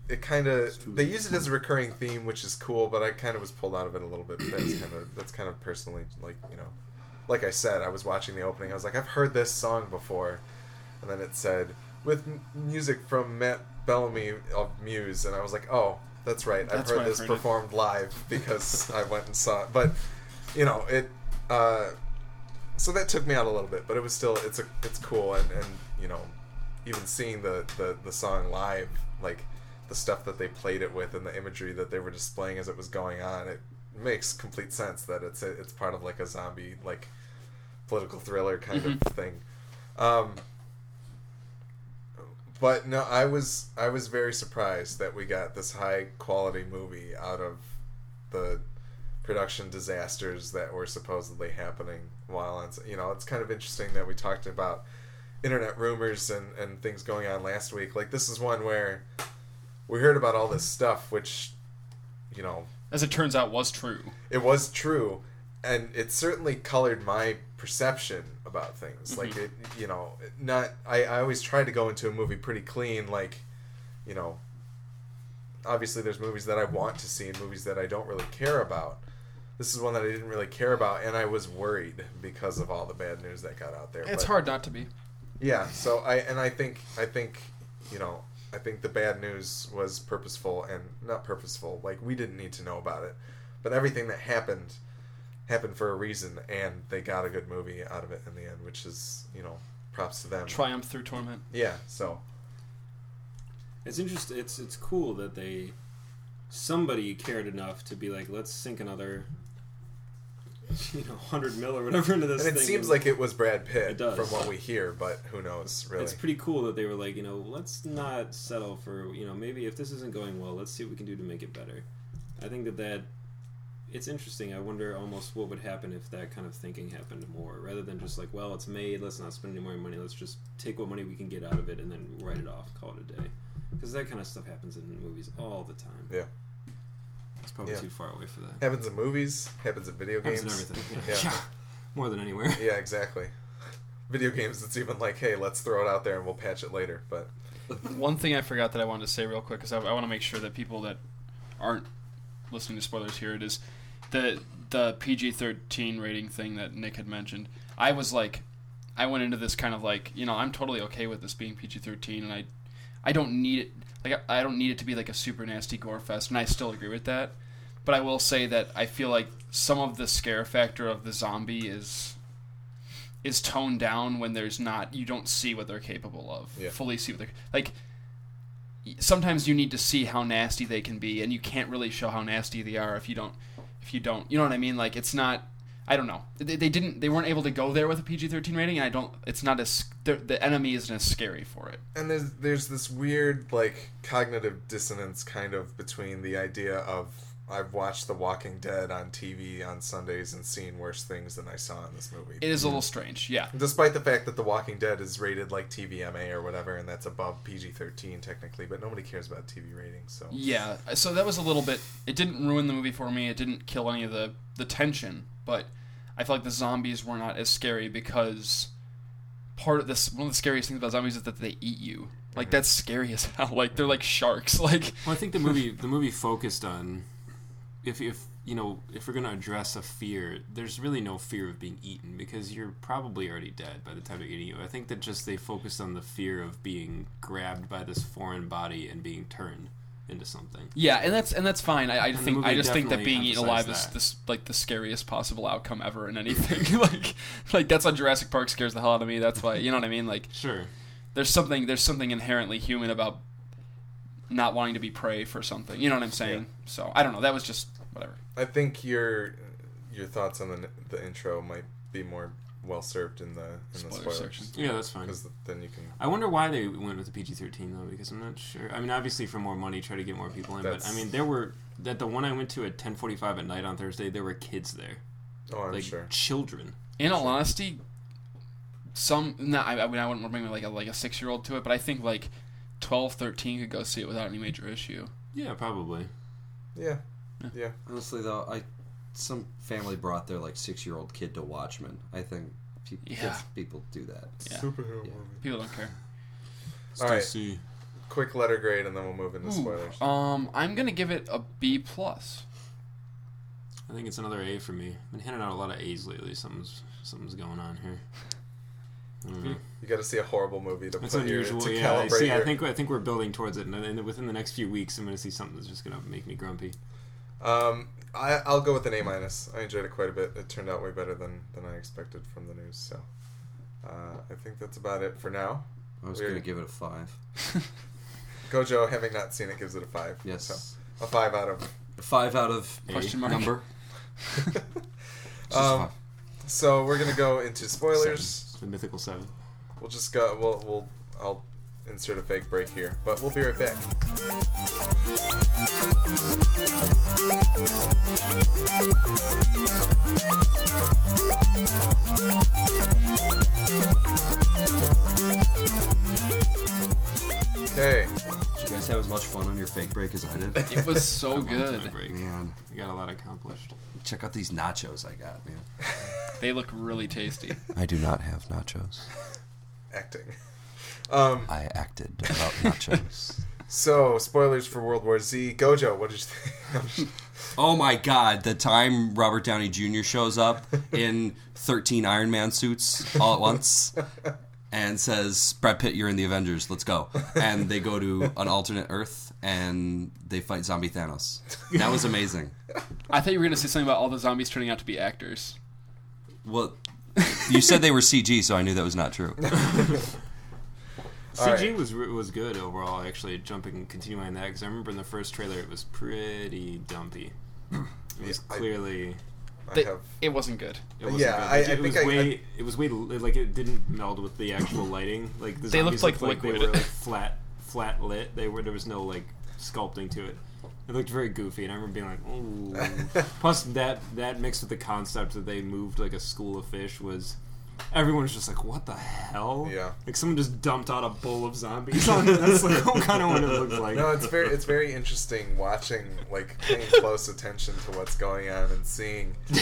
it kind of they use it as a recurring theme, which is cool. But I kind of was pulled out of it a little bit. But that's kind of that's kind of personally like you know, like I said, I was watching the opening. I was like, I've heard this song before, and then it said with m- music from Matt Bellamy of Muse, and I was like, oh, that's right. I've heard where I've this heard it. performed live because I went and saw it. But you know it. Uh, so that took me out a little bit, but it was still it's a it's cool. And and you know even seeing the the the song live like the stuff that they played it with and the imagery that they were displaying as it was going on it makes complete sense that it's a, it's part of like a zombie like political thriller kind of thing. Um but no i was i was very surprised that we got this high quality movie out of the production disasters that were supposedly happening while on you know it's kind of interesting that we talked about internet rumors and and things going on last week. Like this is one where we heard about all this stuff which you know As it turns out, was true. it was true and it certainly colored my perception about things. Mm-hmm. Like it you know not I, I always try to go into a movie pretty clean like you know obviously there's movies that i want to see and movies that i don't really care about this is one that i didn't really care about and i was worried because of all the bad news that got out there It's But- hard not to be. yeah so i and i think i think you know i think the bad news was purposeful and not purposeful like we didn't need to know about it but everything that happened happened for a reason and they got a good movie out of it in the end which is you know props to them Triumph through torment. yeah so It's interesting. It's it's cool that they somebody cared enough to be like, let's sink another, *laughs* you know, hundred mil or whatever into this. and it thing seems like it was brad pitt It does. from what we hear but who knows really It's pretty cool that they were like, you know, let's not settle for, you know, maybe if this isn't going well, let's see what we can do to make it better. I think that that it's interesting. I wonder almost what would happen if that kind of thinking happened more, rather than just like, well, it's made, let's not spend any more money, let's just take what money we can get out of it and then write it off, call it a day. Because that kind of stuff happens in movies all the time. yeah It's probably Yeah. too far away for that. happens in movies happens in video games Happens in everything. *laughs* yeah. Yeah. *laughs* More than anywhere. *laughs* yeah exactly video games it's even like hey let's throw it out there and we'll patch it later but One thing I forgot that I wanted to say real quick because I, I want to make sure that people that aren't listening to spoilers hear it is the the PG thirteen rating thing that Nick had mentioned. I was like, I went into this kind of like, you know, I'm totally okay with this being PG thirteen, and I, I don't need it. Like, I don't need it to be like a super nasty gore fest, and I still agree with that. But I will say that I feel like some of the scare factor of the zombie is is toned down when there's not you don't see what they're capable of Yeah. fully see what they're like sometimes you need to see how nasty they can be and you can't really show how nasty they are if you don't if you don't you know what i mean like it's not i don't know they, they didn't they weren't able to go there with a pg-13 rating and i don't it's not as the, enemy isn't as scary for it and there's there's this weird like cognitive dissonance kind of between the idea of I've watched The Walking Dead on TV on Sundays and seen worse things than I saw in this movie. it is a little strange yeah Despite the fact that The Walking Dead is rated like TVMA or whatever, and that's above PG-13 technically, but nobody cares about TV ratings. So Yeah, so that was a little bit. It didn't ruin the movie for me. It didn't kill any of the the tension, but I feel like the zombies were not as scary because part of this one of the scariest things about zombies is that they eat you. Like that's scary as *laughs* hell. Like they're like sharks. *laughs* Like Well, I think the movie the movie focused on if if you know, if we're to address a fear, there's really no fear of being eaten because you're probably already dead by the time they're eating you. I think that just they focused on the fear of being grabbed by this foreign body and being turned into something. Yeah, and that's and that's fine. I, I the think I just think that being eaten alive is this like the scariest possible outcome ever in anything. *laughs* like like that's why Jurassic Park scares the hell out of me. That's why you know what I mean. Like Sure. there's something there's something inherently human about not wanting to be prey for something. You know what I'm saying? So I don't know. That was just whatever. I think your your thoughts on the the intro might be more well served in the in the Spoiler spoilers. section. Yeah, that's fine. Because then you can. I wonder why they went with the PG thirteen though, because I'm not sure. I mean, obviously for more money, try to get more people in. But I mean, there were that the one I went to at ten forty five at night on Thursday. There were kids there, Oh, I'm like sure. children. In all honesty, some no, I, I mean I wouldn't bring like a like a six year old to it, but I think like 12, 13 could go see it without any major issue. Yeah, probably. Yeah. Yeah. Honestly, though, I some family brought their like six year old kid to Watchmen. I think pe- Yeah. kids, people do that. Yeah. Superhero Yeah. movie. People don't care. All right. see. Quick letter grade, and then we'll move into spoilers. Um, I'm gonna give it a B plus. I think it's another A for me. I've been handing out a lot of A's lately. Something's something's going on here. I don't. You got to see a horrible movie to That's put your, to Yeah, I calibrate see. I think I think we're building towards it, and then within the next few weeks, I'm going to see something that's just going to make me grumpy. Um, I, I'll go with an A minus. I enjoyed it quite a bit. It turned out way better than, than I expected from the news. So, uh, I think that's about it for now. I was going to give it a five. *laughs* Gojo, having not seen it, gives it a five. Yes. So, a five out of. A five out of A. Question mark. number. *laughs* Um, so we're gonna go into spoilers. Seven. The mythical seven. We'll just go. We'll. We'll. I'll insert a fake break here, but we'll be right back. Okay. Did you guys have as much fun on your fake break as I did? It was so I wanted good. my. Man, We got a lot accomplished. check out these nachos I got, man. They look really tasty. I do not have nachos. *laughs* Acting. Um. I acted about nachos. *laughs* So spoilers for World War Z. Gojo, what did you think? *laughs* Oh my god, the time Robert Downey Jr. shows up in 13 Iron Man suits all at once and says, Brad Pitt, you're in the Avengers, let's go. And they go to an alternate Earth and they fight zombie Thanos. That was amazing. I thought you were gonna say something about all the zombies turning out to be actors. Well, you said they were CG, so I knew that was not true. *laughs* All CG right. was was good overall. Actually, jumping and continuing on that because I remember in the first trailer it was pretty dumpy. It was Yeah, clearly. I They- have. it wasn't good. It wasn't Yeah, good. I- Like, I it was think I- way. it was way like it didn't meld with the actual lighting. Like the They looked zombies like they were like flat, flat lit. They were there was no like sculpting to it. It looked very goofy, and I remember being like, "Ooh." *laughs* Plus, that that mixed with the concept that they moved like a school of fish was. Everyone was just like, "What the hell?" Yeah. Like someone just dumped out a bowl of zombies on it. That's like *laughs* kind of what it looked like. No, it's very it's very interesting watching like paying close attention to what's going on and seeing. *laughs*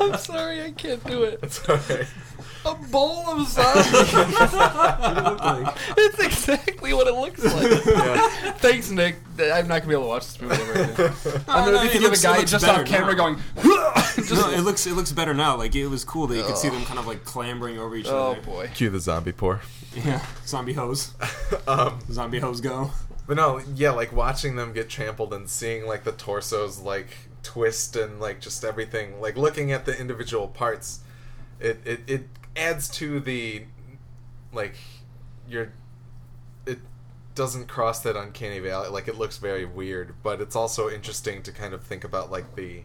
I'm sorry, I can't do it. It's alright. A bowl of zombies. *laughs* it's exactly what it looks like. Yeah. Thanks, Nick. I'm not gonna be able to watch this movie ever again. I'm no, gonna be it thinking of a looks- it guy looks just better off camera now. going. *laughs* just, *laughs* no, it looks it looks better now. Like it was cool that you could see them kind of like clambering over each oh other. boy. Cue the zombie pour. Yeah, zombie hose. Um, Zombie hose go. but no, yeah, like watching them get trampled and seeing like the torsos like twist and like just everything, like looking at the individual parts, it it, it adds to the like your it doesn't cross that uncanny valley like it looks very weird but it's also interesting to kind of think about like the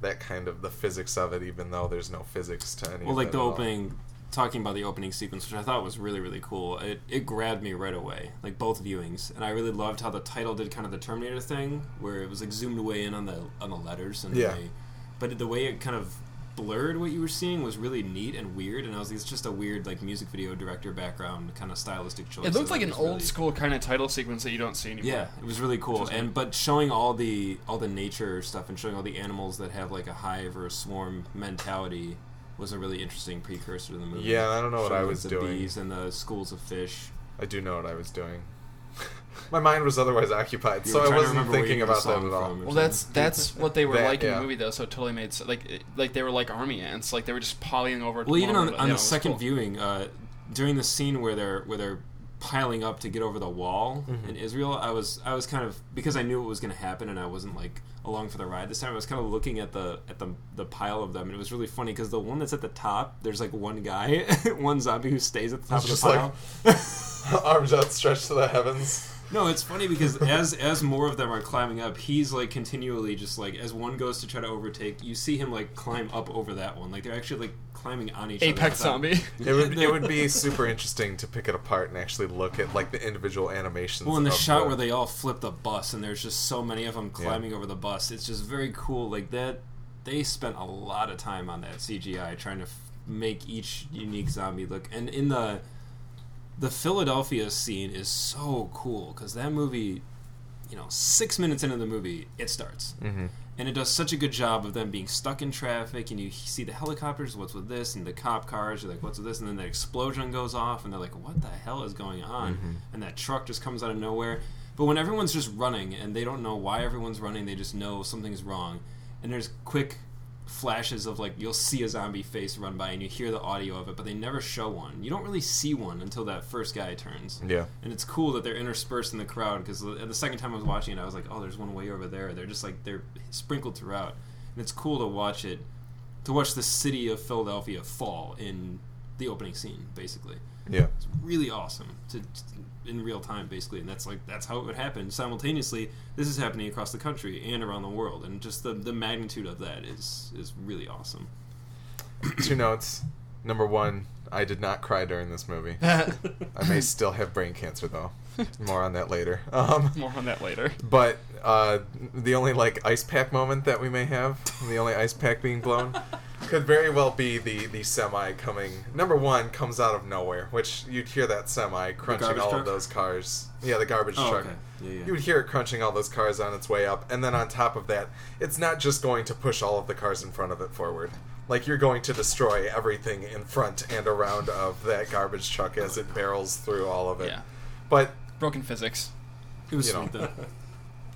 that kind of the physics of it even though there's no physics to any Well, of like the opening, talking about the opening sequence, which I thought was really really cool. It it grabbed me right away, like both viewings, and I really loved how the title did kind of the Terminator thing, where it was like zoomed way in on the on the letters and the Yeah. way, but the way it kind of blurred what you were seeing was really neat and weird, and I was like, it's just a weird like music video director background kind of stylistic choice. It looked like an was old really- school kind of title sequence that you don't see anymore. Yeah, it was really cool, Just and like- but showing all the all the nature stuff and showing all the animals that have like a hive or a swarm mentality was a really interesting precursor to the movie. Yeah, I don't know what I like, was the doing. Bees and the schools of fish. i do know what i was doing *laughs* My mind was otherwise occupied, You so I wasn't thinking you knew the about that at all. from or Well, that's that's *laughs* what they were That, like in yeah. the movie though, so it totally made sense. Like it- like they were like army ants, like they were just piling over. Well, even on, it. on Yeah, the second cool. viewing, uh, during the scene where they're where they're piling up to get over the wall Mm-hmm. in Israel, I was I was kind of because I knew what was going to happen and I wasn't like along for the ride this time. I was kind of looking at the at the the pile of them and it was really funny because the one that's at the top, there's like one guy, *laughs* one zombie who stays at the top It's of just the pile. Arms outstretched to the heavens. No, it's funny because as as more of them are climbing up, he's like continually just like as one goes to try to overtake, you see him like climb up over that one. Like they're actually like climbing on each Apex other. without- zombie. *laughs* It would it would be *laughs* super interesting to pick it apart and actually look at like the individual animations. Well, in the of shot where they all flip the bus and there's just so many of them Yeah. climbing over the bus, it's just very cool. Like that, they spent a lot of time on that CGI trying to f- make each unique zombie look. And in the the Philadelphia scene is so cool because that movie, you know, six minutes into the movie, it starts. hmm And it does such a good job of them being stuck in traffic, and you see the helicopters, what's with this, and the cop cars, you're like, what's with this? And then the explosion goes off, and they're like, what the hell is going on? And that truck just comes out of nowhere. But when everyone's just running, and they don't know why everyone's running, they just know something's wrong. And there's quick flashes of like you'll see a zombie face run by and you hear the audio of it but they never show one you don't really see one until that first guy turns Yeah. and it's cool that they're interspersed in the crowd because the, the second time I was watching it, I was like, oh, there's one way over there. They're just like they're sprinkled throughout, and it's cool to watch it, to watch the city of Philadelphia fall in the opening scene. Basically, Yeah. it's really awesome to in real time, basically, and that's like that's how it would happen simultaneously. This is happening across the country and around the world, and just the the magnitude of that is is really awesome. *clears throat* Two notes. Number one, I did not cry during this movie. *laughs* I may still have brain cancer though. More on that later. Um, *laughs* More on that later. but uh, the only like ice pack moment that we may have, the only ice pack being blown, *laughs* could very well be the the semi coming. Number one comes out of nowhere, which you'd hear that semi crunching all truck? of those cars. Yeah, the garbage Oh, truck. okay. Yeah, yeah. You would hear it crunching all those cars on its way up, and then on top of that, it's not just going to push all of the cars in front of it forward. Like you're going to destroy everything in front and around of that garbage truck as it barrels through all of it. Yeah. But Broken physics. It was You know. sweet though.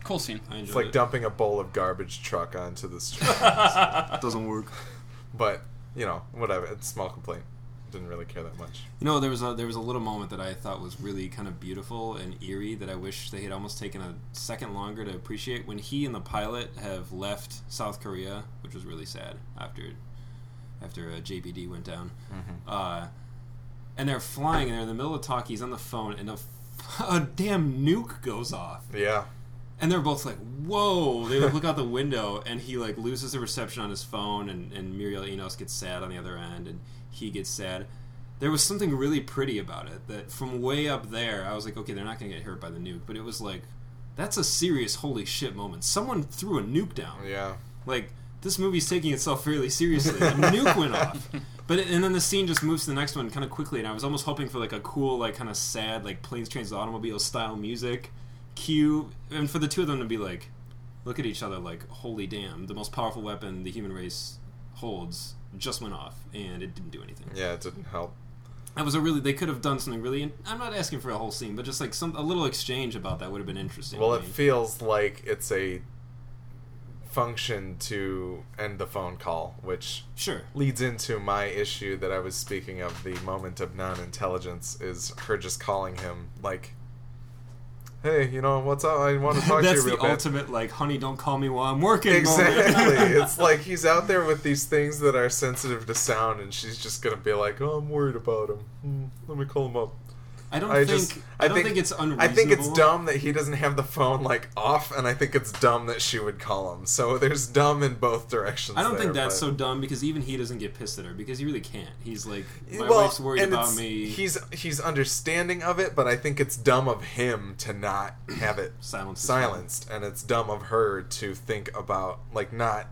Cool scene. I enjoyed it's like it. dumping a bowl of garbage truck onto the street. *laughs* doesn't work. But you know, whatever. It's a small complaint. Didn't really care that much. You know, there was a there was a little moment that I thought was really kind of beautiful and eerie that I wish they had almost taken a second longer to appreciate when he and the pilot have left South Korea, which was really sad after after uh, JBD went down. Uh, and they're flying and they're in the middle of talk. He's on the phone and a, *laughs* a damn nuke goes off. Yeah. And they're both like, "Whoa!" They like, look out the window, and he like loses the reception on his phone, and, and Mireille Enos gets sad on the other end, and he gets sad. There was something really pretty about it that from way up there, I was like, "Okay, they're not gonna get hurt by the nuke," but it was like, that's a serious holy shit moment. Someone threw a nuke down. Yeah. Like this movie's taking itself fairly seriously. A nuke went off. *laughs* But it, and then the scene just moves to the next one kind of quickly, and I was almost hoping for like a cool, like kind of sad, like planes, trains, automobiles style music cue, and for the two of them to be like, look at each other, like, holy damn, the most powerful weapon the human race holds just went off, and it didn't do anything. Yeah, it didn't help. That was a really they could have done something really. I'm not asking for a whole scene, but just like some a little exchange about that would have been interesting. Well, it me. feels like it's a function to end the phone call, which sure. leads into my issue that I was speaking of the moment of non intelligence is her just calling him like Hey, you know, what's up? I want to talk to you real the ultimate like, honey, don't call me while I'm working. Exactly. *laughs* it's like he's out there with these things that are sensitive to sound, and she's just gonna be like, "Oh, I'm worried about him. Hmm, let me call him up." I don't I think just, I, don't think, it's unreasonable. I think it's dumb that he doesn't have the phone like off, and I think it's dumb that she would call him. So there's dumb in both directions. I don't there, think that's but- so dumb because even he doesn't get pissed at her because he really can't. He's like, my well, wife's worried about me. He's he's understanding of it, but I think it's dumb of him to not have it *clears throat* Silence is silenced, and it's dumb of her to think about like not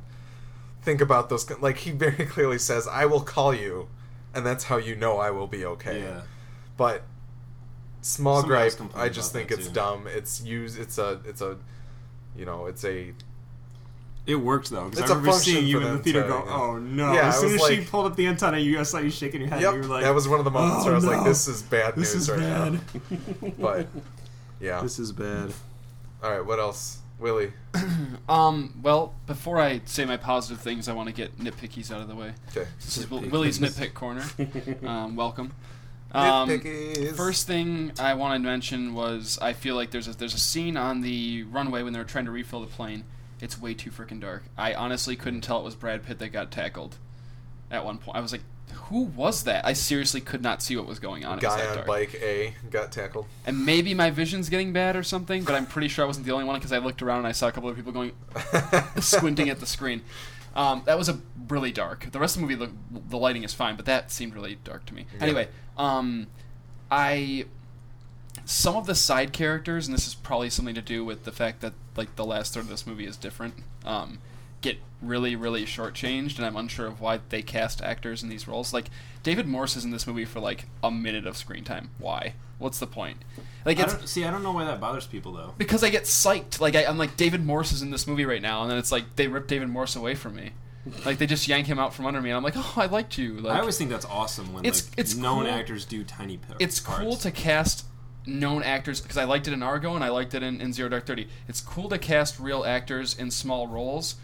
think about those. Like he very *laughs* clearly says, "I will call you," and that's how you know I will be okay. Yeah. But small Somebody gripe, I just think it's too. dumb. It's used. It's a. It's a. You know, it's a It worked though because It's I a remember function seeing you for in the theater to, go, you "Oh no!" Yeah, as soon as was she pulled up the antenna, you guys saw you shaking your head. Yep, you were like, that was one of the moments "Oh, where I was no. like, "This is bad This news is right bad." now." *laughs* But Yeah. This is bad. All right. What else, Willie? *clears throat* Um, well, before I say my positive things, I want to get nitpickies out of the way. Okay. This is Will- Willie's nitpick corner. *laughs* Um, welcome. Um, first thing I wanted to mention was I feel like there's a, there's a scene on the runway when they're trying to refill the plane. It's way too freaking dark. I honestly couldn't tell it was Brad Pitt that got tackled. At one point, I was like, "Who was that?" I seriously could not see what was going on. It guy on dark. bike A got tackled. And maybe my vision's getting bad or something, but I'm pretty sure I wasn't the only one because I looked around and I saw a couple of people going *laughs* squinting at the screen. Um, that was a really dark. The rest of the movie, the, the lighting is fine, but that seemed really dark to me. Yeah. Anyway, um, I some of the side characters, and this is probably something to do with the fact that like the last third of this movie is different. Um, get really, really shortchanged, and I'm unsure of why they cast actors in these roles. Like David Morse is in this movie for like a minute of screen time. Why? What's the point? Like I it's don't, see, I don't know why that bothers people though. because I get psyched. Like I, I'm like David Morse is in this movie right now, and then it's like they rip David Morse away from me. Like they just yank him out from under me, and I'm like, oh, I liked you. Like I always think that's awesome when It's- like, it's known cool. actors do tiny pa- it's parts. cool to cast known actors because I liked it in Argo and I liked it in, in Zero Dark Thirty. It's cool to cast real actors in small roles,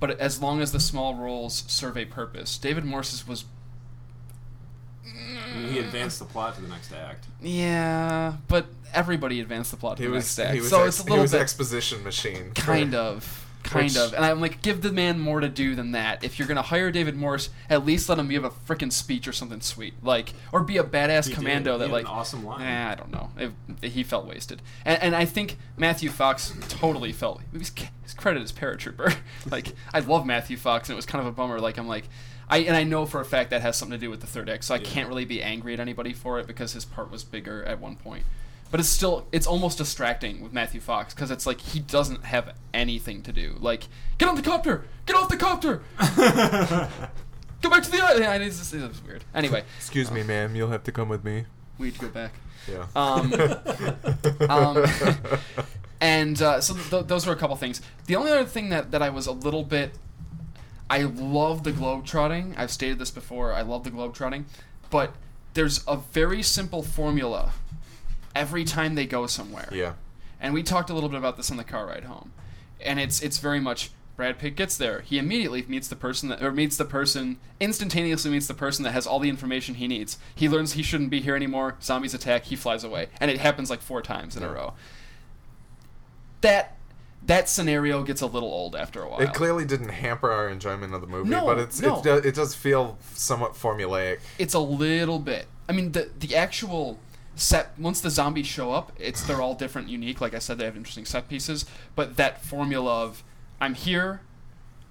but as long as the small roles serve a purpose. David Morse's was I advanced the plot to the next act. yeah, but everybody advanced the plot to He the was. next act, He was. so ex- it's a he little was bit exposition machine. for- kind *laughs* of kind Which- of and i'm like give the man more to do than that if you're gonna hire david morse at least let him give a freaking speech or something sweet like or be a badass He did. commando He that had like an awesome line. eh, i don't know It- he felt wasted and, and i think matthew fox totally felt his, his credit is paratrooper *laughs* like i love matthew fox and it was kind of a bummer like i'm like I, and I know for a fact that has something to do with the third act, so I Yeah. can't really be angry at anybody for it because his part was bigger at one point. But it's still it's almost distracting with Matthew Fox because it's like he doesn't have anything to do. Like get on the copter, get off the copter, *laughs* go back to the island. Yeah, it's just, it was weird. Anyway, Excuse me, ma'am. You'll have to come with me. we'd go back. Yeah. Um, *laughs* um, and uh, so th- those were a couple things. The only other thing that, that I was a little bit, I love the globetrotting. I've stated this before. I love the globetrotting, but there's a very simple formula every time they go somewhere. yeah. And we talked a little bit about this on the car ride home. And it's it's very much Brad Pitt gets there. He immediately meets the person that or meets the person instantaneously meets the person that has all the information he needs. He learns he shouldn't be here anymore. Zombies attack, he flies away. And it happens like four times in a row. That that scenario gets a little old after a while. It clearly didn't hamper our enjoyment of the movie, No, but it's no. it, do, it does feel somewhat formulaic. it's a little bit. I mean, the the actual set once the zombies show up, it's they're all different, unique. Like I said, they have interesting set pieces. But that formula of I'm here,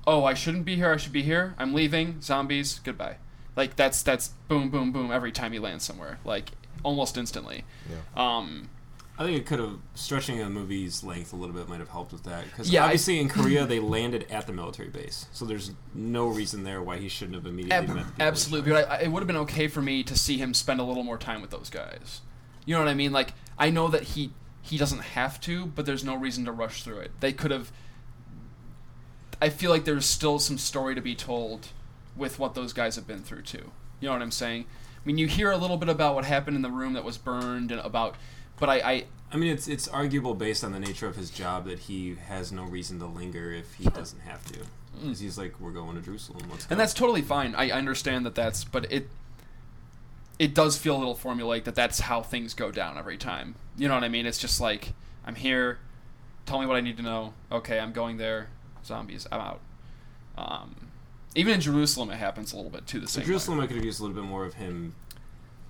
oh I shouldn't be here, I should be here. I'm leaving, zombies, goodbye. Like that's that's boom, boom, boom every time you land somewhere, like almost instantly. Yeah. Um, I think it could have stretching the movie's length a little bit might have helped with that because Yeah, I- obviously in Korea *clears throat* they landed at the military base, so there's no reason there why he shouldn't have immediately ab- met the people. absolutely, but I, I- it would have been okay for me to see him spend a little more time with those guys. You know what I mean? Like I know that he he doesn't have to, but there's no reason to rush through it. They could have. I feel like there's still some story to be told with what those guys have been through too. You know what I'm saying? I mean, you hear a little bit about what happened in the room that was burned and about, but I, I I mean, it's it's arguable based on the nature of his job that he has no reason to linger if he doesn't have to. Because he's like, we're going to Jerusalem. Let's go. Mm. and that's totally fine. I, I understand that that's, but it it does feel a little formulaic that that's how things go down every time. You know what I mean? It's just like I'm here. Tell me what I need to know. Okay, I'm going there. Zombies. I'm out. Um, even in Jerusalem, it happens a little bit too. The same. Jerusalem, way. I could have used a little bit more of him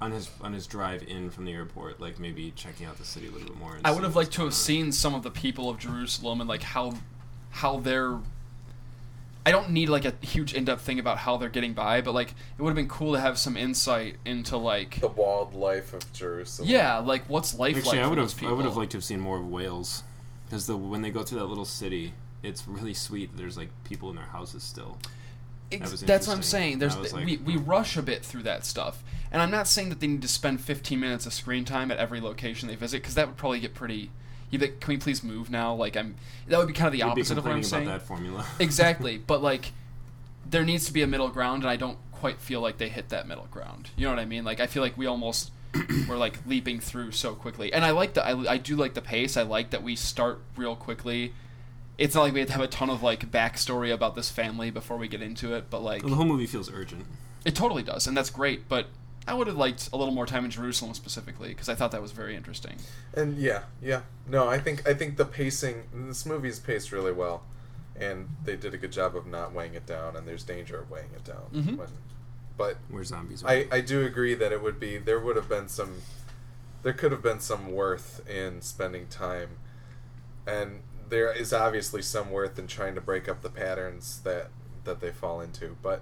on his on his drive in from the airport, like maybe checking out the city a little bit more. and I would have liked to have on. seen some of the people of Jerusalem and like how how they're. I don't need like a huge in-depth thing about how they're getting by, but like it would have been cool to have some insight into like The walled life of Jerusalem. Yeah, like what's life Actually, like I for would those have people? I would have liked to have seen more of Wales, because the when they go through that little city, it's really sweet. There's like people in their houses still. Ex- was that's what I'm saying. There's like, we, we rush a bit through that stuff, and I'm not saying that they need to spend 15 minutes of screen time at every location they visit because that would probably get pretty. You'd be like, can we please move now? Like I'm. That would be kind of the You'd opposite of what I'm complaining saying. that formula. *laughs* exactly, but like there needs to be a middle ground, and I don't quite feel like they hit that middle ground. You know what I mean? Like I feel like we almost *clears throat* we're like leaping through so quickly. And I like the I, I do like the pace. I like that we start real quickly. It's not like we have to have a ton of like backstory about this family before we get into it, but like The whole movie feels urgent. it totally does, and that's great. But I would have liked a little more time in Jerusalem specifically because I thought that was very interesting. And yeah, yeah. No, I think I think the pacing this movie is paced really well. And they did a good job of not weighing it down and there's danger of weighing it down. Mhm. When, but Where zombies. I, I do agree that it would be there would have been some there could have been some worth in spending time and there is obviously some worth in trying to break up the patterns that that they fall into but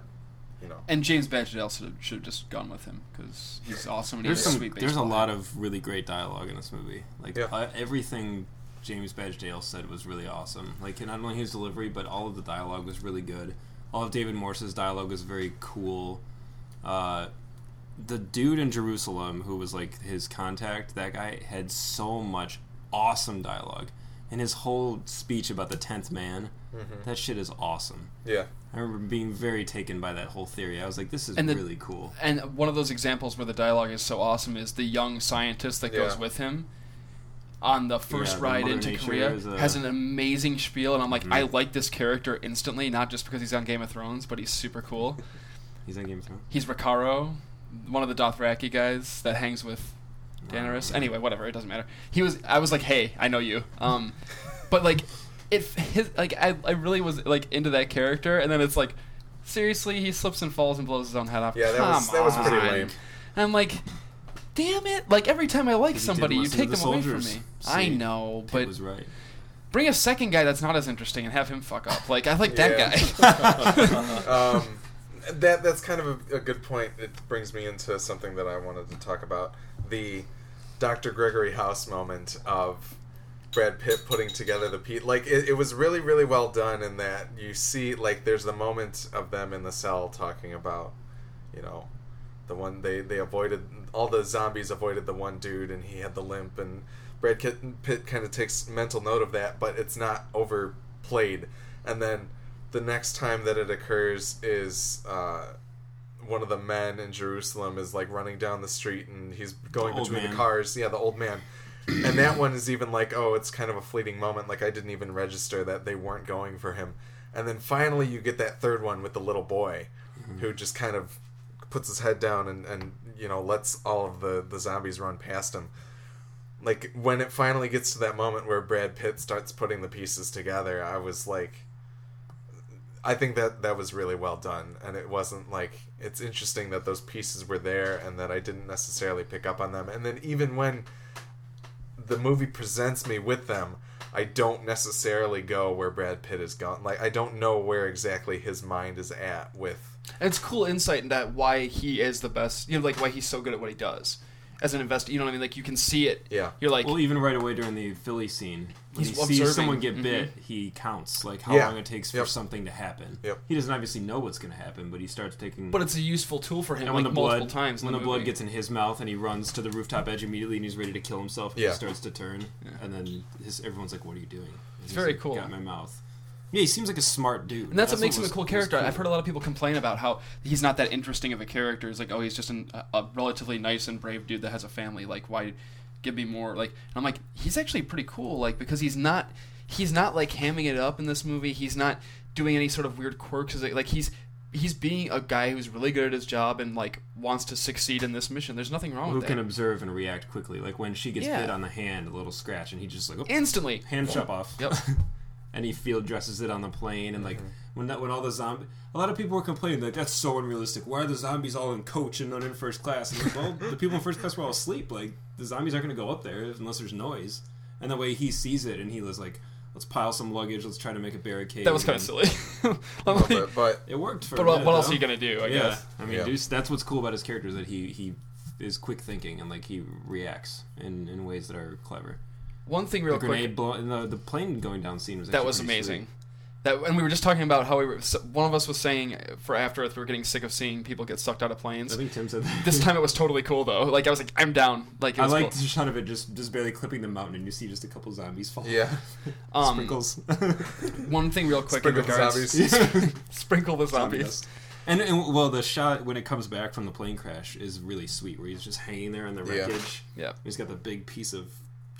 you know And James Badge Dale should have, should have just gone with him because he's awesome and there's he's a some. sweet There's a lot of really great dialogue in this movie. Like Yeah. uh, everything James Badge Dale said was really awesome. Like not only his delivery, but all of the dialogue was really good. All of David Morse's dialogue was very cool. Uh, the dude in Jerusalem who was like his contact, that guy had so much awesome dialogue. And his whole speech about the tenth man, Mm-hmm. that shit is awesome. yeah I remember being very taken by that whole theory. I was like, this is And the- really cool. And one of those examples where the dialogue is so awesome is the young scientist that goes Yeah. with him on the first Yeah, ride Mother into Nature Korea a- has an amazing spiel, and I'm like, Mhm. I like this character instantly, not just because he's on Game of Thrones, but he's super cool. *laughs* He's on Game of Thrones. He's Rakharo, one of the Dothraki guys that hangs with Daenerys. Anyway, whatever, it doesn't matter. He was. I was like, hey, I know you. Um, *laughs* but like, it his like I I really was like into that character, and then it's like, seriously, he slips and falls and blows his own head off. yeah that was that was pretty on. lame And I'm like, damn it! Like every time I like somebody, you take to them away from me. See, I know, but was right. bring a second guy that's not as interesting and have him fuck up. Like I like that guy. *laughs* *laughs* um, that that's kind of a, a good point. It brings me into something that I wanted to talk about: the Dr. Gregory House moment of Brad Pitt putting together the Pete. Like it, it was really, really well done in that you see, like, there's the moment of them in the cell talking about, you know, the one they they avoided all the zombies avoided the one dude and he had the limp and Brad Pitt, Pitt kind of takes mental note of that, but it's not overplayed. And then the next time that it occurs is uh, one of the men in Jerusalem is like running down the street and he's going The between the cars. Yeah, the old man. and that one is even like, oh, it's kind of a fleeting moment. Like I didn't even register that they weren't going for him. And then finally, you get that third one with the little boy, mm-hmm. who just kind of puts his head down and, and you know lets all of the the zombies run past him. Like when it finally gets to that moment where Brad Pitt starts putting the pieces together, I was like, I think that that was really well done, and it wasn't like it's interesting that those pieces were there and that I didn't necessarily pick up on them. And then even when the movie presents me with them, I don't necessarily go where Brad Pitt is gone. Like I don't know where exactly his mind is at with. And it's cool insight into why he is the best. You know, like why he's so good at what he does as an investor. You know what I mean? Like you can see it. Yeah. You're like, Well, even right away during the Philly scene, when He's he sees observing. someone get Mhm. bit, he counts like how Yeah. long it takes for Yep. something to happen. Yep. He doesn't obviously know what's going to happen, but he starts taking. but it's a useful tool for him. and like when the multiple blood, times. when the, the blood gets in his mouth and he runs to the rooftop edge immediately and he's ready to kill himself, Yeah. he starts to turn, and then his, everyone's like, "What are you doing?" And he's very like, cool. Got my mouth. Yeah, he seems like a smart dude. And that's, what makes him a cool character. cool. I've heard a lot of people complain about how he's not that interesting of a character. It's like, oh, he's just an, a, a relatively nice and brave dude that has a family. Like, why give me more? Like, and I'm like, he's actually pretty cool. Like, because he's not, he's not like hamming it up in this movie. He's not doing any sort of weird quirks. Like, like he's he's being a guy who's really good at his job and like wants to succeed in this mission. There's nothing wrong Who with that. Who can observe and react quickly? Like when she gets Yeah. bit on the hand, a little scratch, and he just like, oh, Instantly. hand chop off. Yep. *laughs* and he field dresses it on the plane, and like Mm-hmm. when that when all the zombie, a lot of people were complaining like that's so unrealistic. Why are the zombies all in coach and not in first class? And like, well, the people in first class were all asleep. Like the zombies aren't going to go up there unless there's noise. And the way he sees it, and he was like, let's pile some luggage, let's try to make a barricade. That was kind of silly. I'm a little like, bit, but It worked for. but what, minute, what else though. are you gonna do? I yeah, guess. I mean, Yeah. dude, that's what's cool about his character is that he he is quick thinking and like he reacts in in ways that are clever. One thing, real the quick. grenade blow, the the plane going down scene was that was amazing. sweet. That and we were just talking about how we were. One of us was saying for After Earth, we were getting sick of seeing people get sucked out of planes. I think Tim said that. This time it was *laughs* totally cool though. Like I was like, I'm down. Like it I was like cool. the shot of it just just barely clipping the mountain, and you see just a couple zombies fall. yeah, *laughs* Um, sprinkles. *laughs* One thing, real quick, Sprinkle in regards zombies. sprinkle the Zombie zombies. dust. And, and well, the shot when it comes back from the plane crash is really sweet, where he's just hanging there on the Yeah. wreckage. Yeah. He's got the big piece of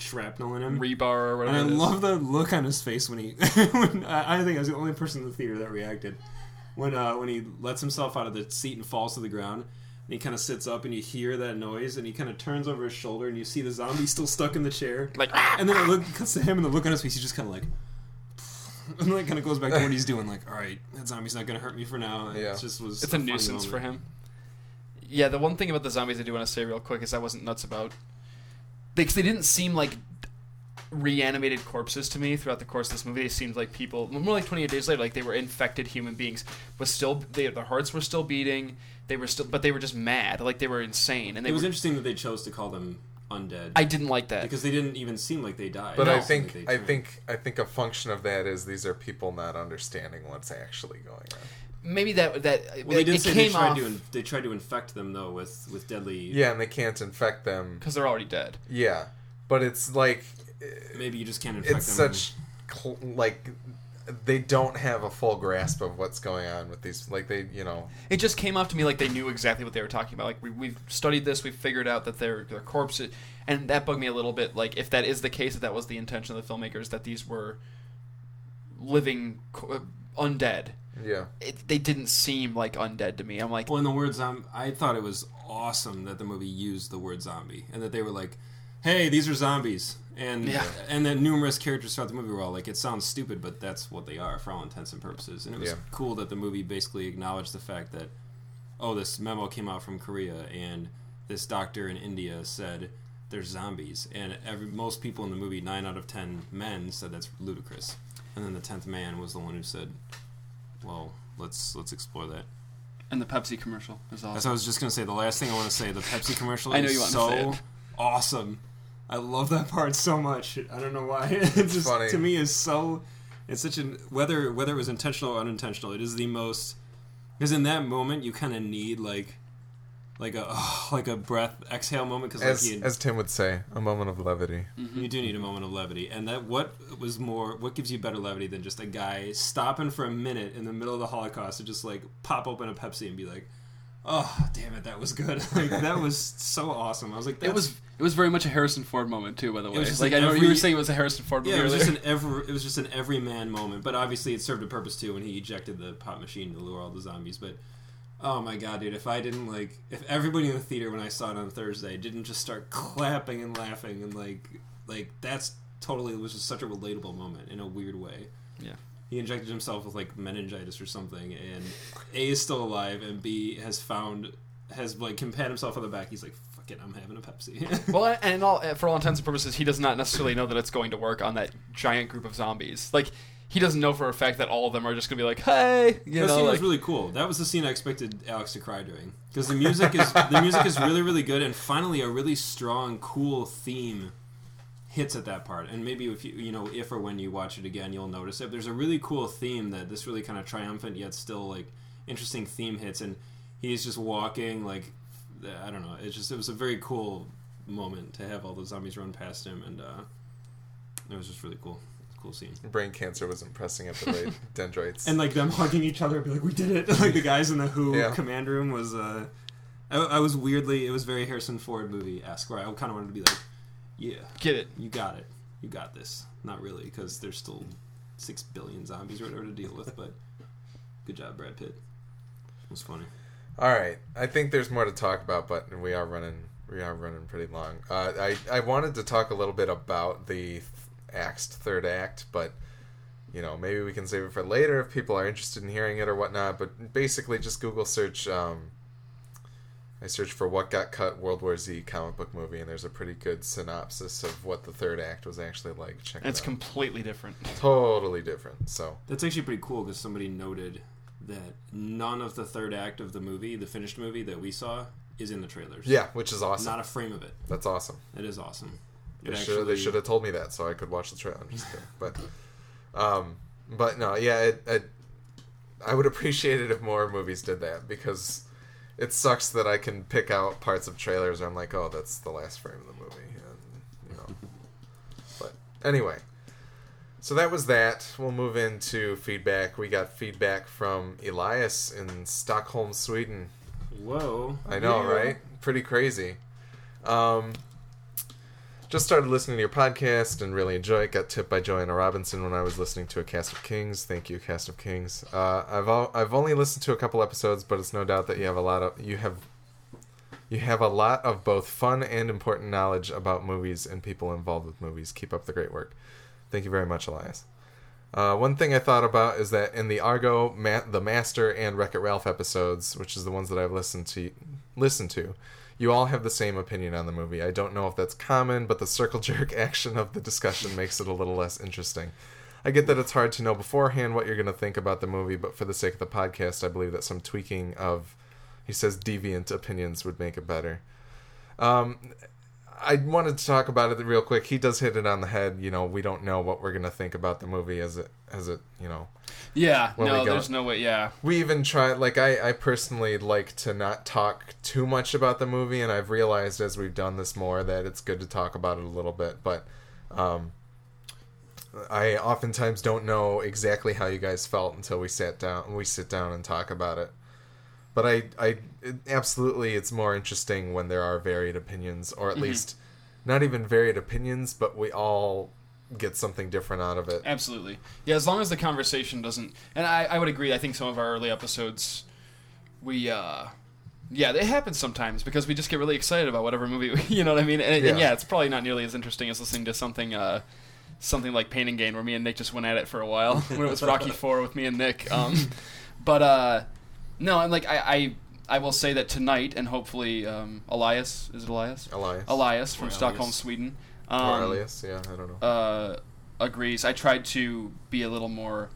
shrapnel in him. Rebar or and whatever. I it is. love the look on his face when he. *laughs* when, I, I think I was the only person in the theater that reacted when uh, when he lets himself out of the seat and falls to the ground. And he kind of sits up, and you hear that noise, and he kind of turns over his shoulder, and you see the zombie still stuck in the chair. Like, *laughs* and then it look, cuts to him, and the look on his face, he's just kind of like, *laughs* and like kind of goes back to what he's doing. Like, all right, that zombie's not gonna hurt me for now. And Yeah. it just was. it's a funny nuisance for him. Yeah, the one thing about the zombies I do want to say real quick is I wasn't nuts about because they didn't seem like reanimated corpses to me throughout the course of this movie. They seemed like people, more like 28 days later, like they were infected human beings. but still, they, their hearts were still beating. They were still, but they were just mad, like they were insane. And they It was were, interesting that they chose to call them undead I didn't like that. because they didn't even seem like they died. But It I think I think I think a function of that is these are people not understanding what's actually going on. Maybe that that Well, they it, did it say they came tried off to in, they tried to infect them though with with deadly. Yeah, and they can't infect them. because they're already dead. Yeah, but it's like Maybe you just can't infect it's them. such cl- like they don't have a full grasp of what's going on with these. Like they, you know, It just came off to me like they knew exactly what they were talking about. Like we, we've studied this, we've figured out that they're, they're corpses, and that bugged me a little bit. Like if that is the case, that that was the intention of the filmmakers, that these were living co- undead. Yeah. It, they didn't seem like undead to me. I'm like, Well, in the word zombie, um, I thought it was awesome that the movie used the word zombie and that they were like, "Hey, these are zombies," and Yeah. and then numerous characters throughout the movie were all like, "It sounds stupid, but that's what they are for all intents and purposes." And it was Yeah. cool that the movie basically acknowledged the fact that, oh, this memo came out from Korea and this doctor in India said there's zombies, and every most people in the movie, nine out of ten men said that's ludicrous, and then the tenth man was the one who said, "Well, let's let's explore that." and the Pepsi commercial is That's what I was just gonna say. The last thing I want to say, the Pepsi commercial I know is you wanted to say so it. awesome. I love that part so much. I don't know why. *laughs* It's just funny. to me is so. It's such an whether whether it was intentional or unintentional. It is the most because in that moment you kind of need like like a *sighs* like a breath exhale moment because As you, as Tim would say, a moment of levity. Mm-hmm. you do need a moment of levity, and that what was more what gives you better levity than just a guy stopping for a minute in the middle of the Holocaust to just like pop open a Pepsi and be like, "Oh, damn it, that was good! *laughs* like that was so awesome." I was like, It was it was very much a Harrison Ford moment too. By the way, was just like like I know you were saying it was a Harrison Ford movie yeah, it was *laughs* just an every it was just an everyman moment, but obviously it served a purpose too when he ejected the pop machine to lure all the zombies. But oh my god, dude, if I didn't like, if everybody in the theater when I saw it on Thursday didn't just start clapping and laughing and like, like that's totally it was just such a relatable moment in a weird way. Yeah. He injected himself with like meningitis or something, and A is still alive, and B has found has like can pat himself on the back. He's like, "Fuck it, I'm having a Pepsi." *laughs* well, and all for all intents and purposes, he does not necessarily know that it's going to work on that giant group of zombies. Like he doesn't know for a fact that all of them are just going to be like, "Hey," you that know, scene like, was really cool. That was the scene I expected Alex to cry during because the music is the music is really really good, and finally a really strong, cool theme hits at that part. And maybe if you you know if or when you watch it again, you'll notice it. There's a really cool theme that this really kind of triumphant yet still like interesting theme hits, and he's just walking like I don't know. It's just it was a very cool moment to have all the zombies run past him, and uh, it was just really cool. Cool scene. Brain cancer wasn't pressing at the rate *laughs* dendrites. and like them hugging each other, be like, "We did it!" *laughs* like the guys in the Who Yeah. command room was. Uh, I, I was weirdly, it was very Harrison Ford movie esque, where I kind of wanted to be like, "Yeah, get it. you got it, you got this." Not really, because there's still six billion zombies or whatever to deal with. But good job, Brad Pitt. It was funny. All right, I think there's more to talk about, but we are running we are running pretty long. Uh, I I wanted to talk a little bit about the th- axed third act, but you know maybe we can save it for later if people are interested in hearing it or whatnot. But basically, just Google search. Um, I searched for what got cut World War Z comic book movie, and there's a pretty good synopsis of what the third act was actually like. Check And it's it out. completely different. totally different. So That's actually pretty cool because somebody noted that none of the third act of the movie, the finished movie that we saw, is in the trailers. yeah, which is awesome. Not a frame of it. That's awesome. It is awesome. It They should they should have told me that so I could watch the trailer. I'm just kidding. *laughs* But um, but no, yeah, it, it, I would appreciate it if more movies did that because it sucks that I can pick out parts of trailers where I'm like, oh, that's the last frame of the movie, and you know. But anyway, So that was that. We'll move into feedback. We got feedback from Elias in Stockholm, Sweden. Whoa. I know, Yeah. right? Pretty crazy. Um, just started listening to your podcast and really enjoy it. Got tipped by Joanna Robinson when I was listening to a Cast of Kings. Thank you, Cast of Kings. Uh, I've al- I've only listened to a couple episodes, but it's no doubt that you have a lot of you have you have a lot of both fun and important knowledge about movies and people involved with movies. Keep up the great work. Thank you very much, Elias. Uh, one thing I thought about is that in the Argo, Ma- the Master, and Wreck It Ralph episodes, which is the ones that I've listened to, listened to, you all have the same opinion on the movie. I don't know if that's common, but the circle *laughs* jerk action of the discussion makes it a little less interesting. I get that it's hard to know beforehand what you're going to think about the movie, but for the sake of the podcast, I believe that some tweaking of, he says, deviant opinions would make it better. Um, I wanted to talk about it real quick. He does hit it on the head. You know, we don't know what we're gonna think about the movie as it as it. You know, Yeah, no, there's no way. Yeah, we even try. Like I, I personally like to not talk too much about the movie, and I've realized as we've done this more that it's good to talk about it a little bit. But um, I oftentimes don't know exactly how you guys felt until we sat down. We sit down and talk about it. But I, I it, absolutely, it's more interesting when there are varied opinions, or at least not even varied opinions, but we all get something different out of it. absolutely. Yeah, as long as the conversation doesn't, and I, I would agree. I think some of our early episodes, we, uh, yeah, it happens sometimes because we just get really excited about whatever movie. *laughs* You know what I mean? And, and Yeah. yeah, it's probably not nearly as interesting as listening to something. Uh, Something like Pain and Gain, where me and Nick just went at it for a while *laughs* when it was Rocky Four with me and Nick. Um, but uh, no, and like I, I, I will say that tonight, and hopefully um, Elias is it Elias? Elias. Elias from Or Stockholm, Elias. Sweden. Or Um, Elias, yeah, I don't know. uh, agrees. I tried to be a little more.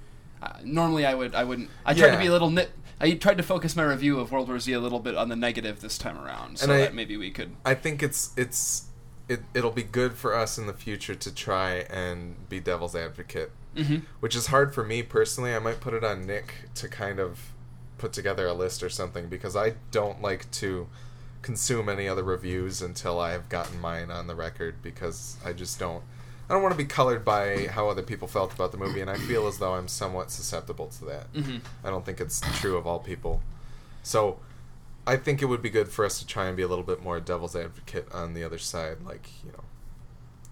Uh, normally, I would. I wouldn't. I tried to be a little nit. I tried to focus my review of World War Z a little bit on the negative this time around, so And I- that maybe we could. I think it's it's it it'll be good for us in the future to try and be devil's advocate, Mhm. which is hard for me personally. I might put it on Nick to kind of put together a list or something because I don't like to consume any other reviews until I have gotten mine on the record because I just don't I don't want to be colored by how other people felt about the movie and I feel as though I'm somewhat susceptible to that. Mhm. I don't think it's true of all people. So I think it would be good for us to try and be a little bit more devil's advocate on the other side, like, you know,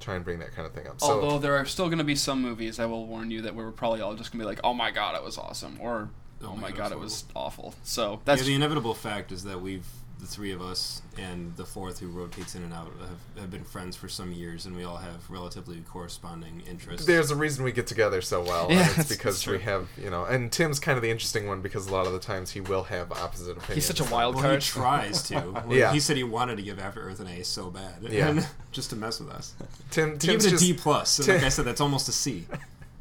try and bring that kind of thing up. So Although there are still going to be some movies, I will warn you that we're probably all just going to be like, "Oh my god, it was awesome," or "Oh, my god, it was awful." So that's yeah, the inevitable fact is that we've the three of us and the fourth who rotates in and out have, have been friends for some years, and we all have relatively corresponding interests. there's a reason we get together so well. Yeah, and it's- it's because it's we have, you know, and Tim's kind of the interesting one because a lot of the times he will have opposite opinions. he's such a wild well, he tries to. *laughs* Well, Yeah. He said he wanted to give After Earth an A so bad, Yeah. and *laughs* just to mess with us. Tim, To give Tim's it a just, D plus, and Tim- like I said, that's almost a C.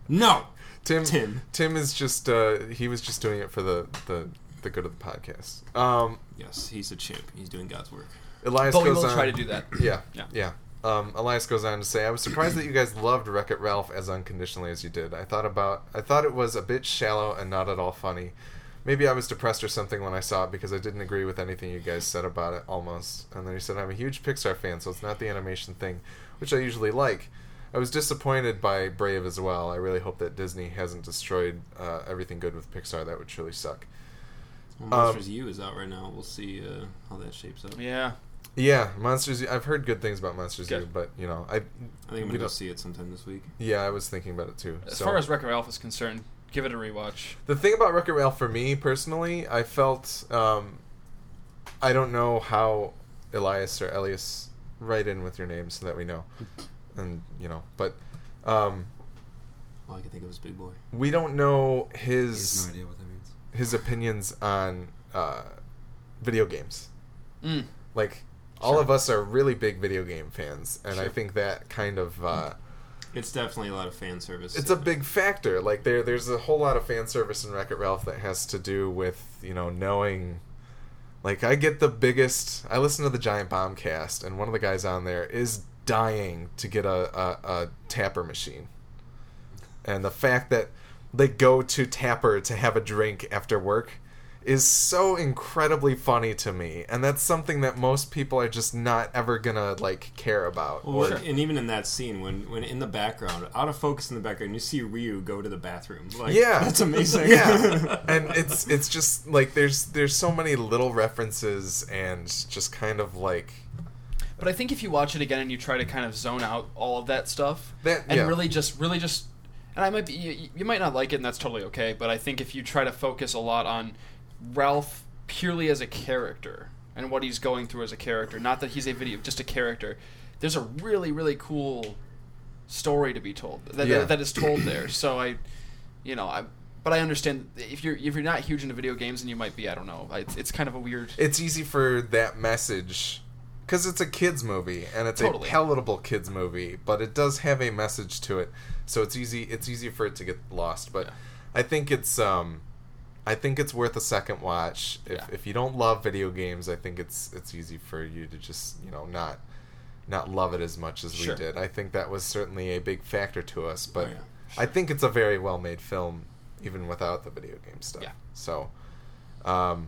No, Tim, Tim. Tim is just, uh, he was just doing it for the, the, the good of the podcast. Um, Yes, he's a chimp. He's doing God's work. Elias But we goes will on. try to do that. Yeah, Yeah. yeah. Um, Elias goes on to say, "I was surprised that you guys loved Wreck It Ralph as unconditionally as you did. I thought about, I thought it was a bit shallow and not at all funny. Maybe I was depressed or something when I saw it because I didn't agree with anything you guys said about it, almost. And then he said, I'm a huge Pixar fan, so it's not the animation thing, which I usually like. I was disappointed by Brave as well. I really hope that Disney hasn't destroyed uh, everything good with Pixar. That would truly suck. Well, Um, Monsters U is out right now. We'll see uh, how that shapes up. Yeah, Yeah, Monsters. U- I've heard good things about Monsters U, but you know, I. I think I'm we gonna go don't- see it sometime this week. Yeah, I was thinking about it too. as So- far as Wreck-It Ralph is concerned, give it a rewatch. The thing about Wreck-It Ralph for me personally, I felt um, I don't know how Elias or Elias write in with your name so that we know, and you know, but um, All I can think of is Big Boy. we don't know his no idea what that means. his opinions on uh, video games. Mm. Like all Sure. of us are really big video game fans, and I think that kind of. Uh, It's definitely a lot of fan service. it's a big factor. Like there, there's a whole lot of fan service in Wreck It Ralph that has to do with you know knowing. Like I get the biggest. I listen to the Giant Bomb cast, and one of the guys on there is dying to get a, a, a tapper machine, and the fact that they go to Tapper to have a drink after work, is so incredibly funny to me, and that's something that most people are just not ever gonna like care about. Well, or- and even in that scene, when when in the background, out of focus in the background, you see Ryu go to the bathroom. Like, yeah, that's amazing. yeah, *laughs* and it's it's just like there's there's so many little references and just kind of like But I think if you watch it again and you try to kind of zone out all of that stuff That- and yeah. really just really just and I might be you, you might not like it and that's totally okay, but I think if you try to focus a lot on Ralph purely as a character and what he's going through as a character, not that he's a video, just a character, there's a really really cool story to be told that, Yeah. that, that is told there. So I you know, I but I understand if you're if you're not huge into video games and you might be, I don't know. It's, it's kind of a weird it's easy for that message because it's a kids movie and it's Totally. a palatable kids movie but it does have a message to it so it's easy it's easy for it to get lost but Yeah. i think it's um i think it's worth a second watch if, Yeah. if you don't love video games i think it's it's easy for you to just you know not not love it as much as Sure. we did i think that was certainly a big factor to us but Oh, yeah. i think it's a very well made film even without the video game stuff Yeah. so um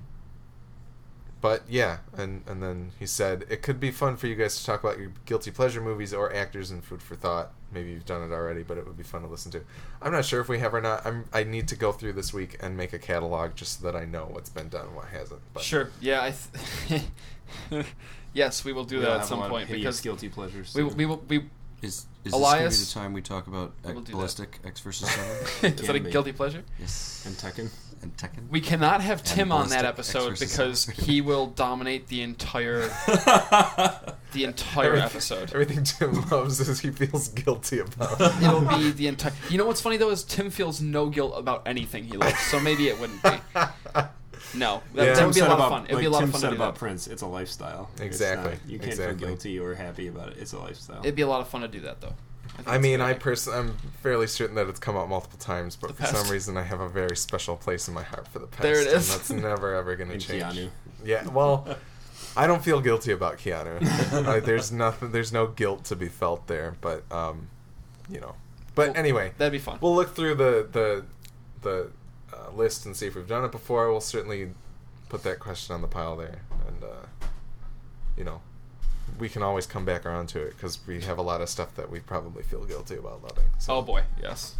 but yeah, and and then he said it could be fun for you guys to talk about your guilty pleasure movies or actors and food for thought. Maybe you've done it already, but it would be fun to listen to. I'm not sure if we have or not. I'm I need to go through this week and make a catalog just so that I know what's been done and what hasn't. But Sure. Yeah. I th- *laughs* yes, we will do We that at some point because guilty pleasures. we will, too. we will we. Is, is Elias- this going to be the time we talk about We'll X- do that. ballistic Ecks versus *laughs* Sever? is that a be. guilty pleasure? yes. and Tekken. And Tekken. We cannot have Tim on that episode Exorcism. because he *laughs* will dominate the entire the *laughs* entire Everything- episode. Everything Tim loves is he feels guilty about. *laughs* It'll be the entire. You know what's funny though is Tim feels no guilt about anything he loves, so maybe it wouldn't be. No, that, Yeah. that Tim would be a lot about, of fun. It would like be a lot Tim of fun said to do about that. Prince. It's a lifestyle. Exactly, not- you can't exactly. feel guilty or happy about it. It's a lifestyle. It'd be a lot of fun to do that though. Think I mean, I idea. personally, I'm fairly certain that it's come out multiple times, but The for pest. some reason, I have a very special place in my heart for the past. There it and that's never ever going to change. Keanu. Yeah, well, I don't feel guilty about Keanu. *laughs* Like, there's nothing, there's no guilt to be felt there, but um, you know. But Well, anyway, That'd be fun. we'll look through the the the uh, list and see if we've done it before. We'll certainly put that question on the pile there, and uh, you know, we can always come back around to it because we have a lot of stuff that we probably feel guilty about loving. So. oh boy, yes.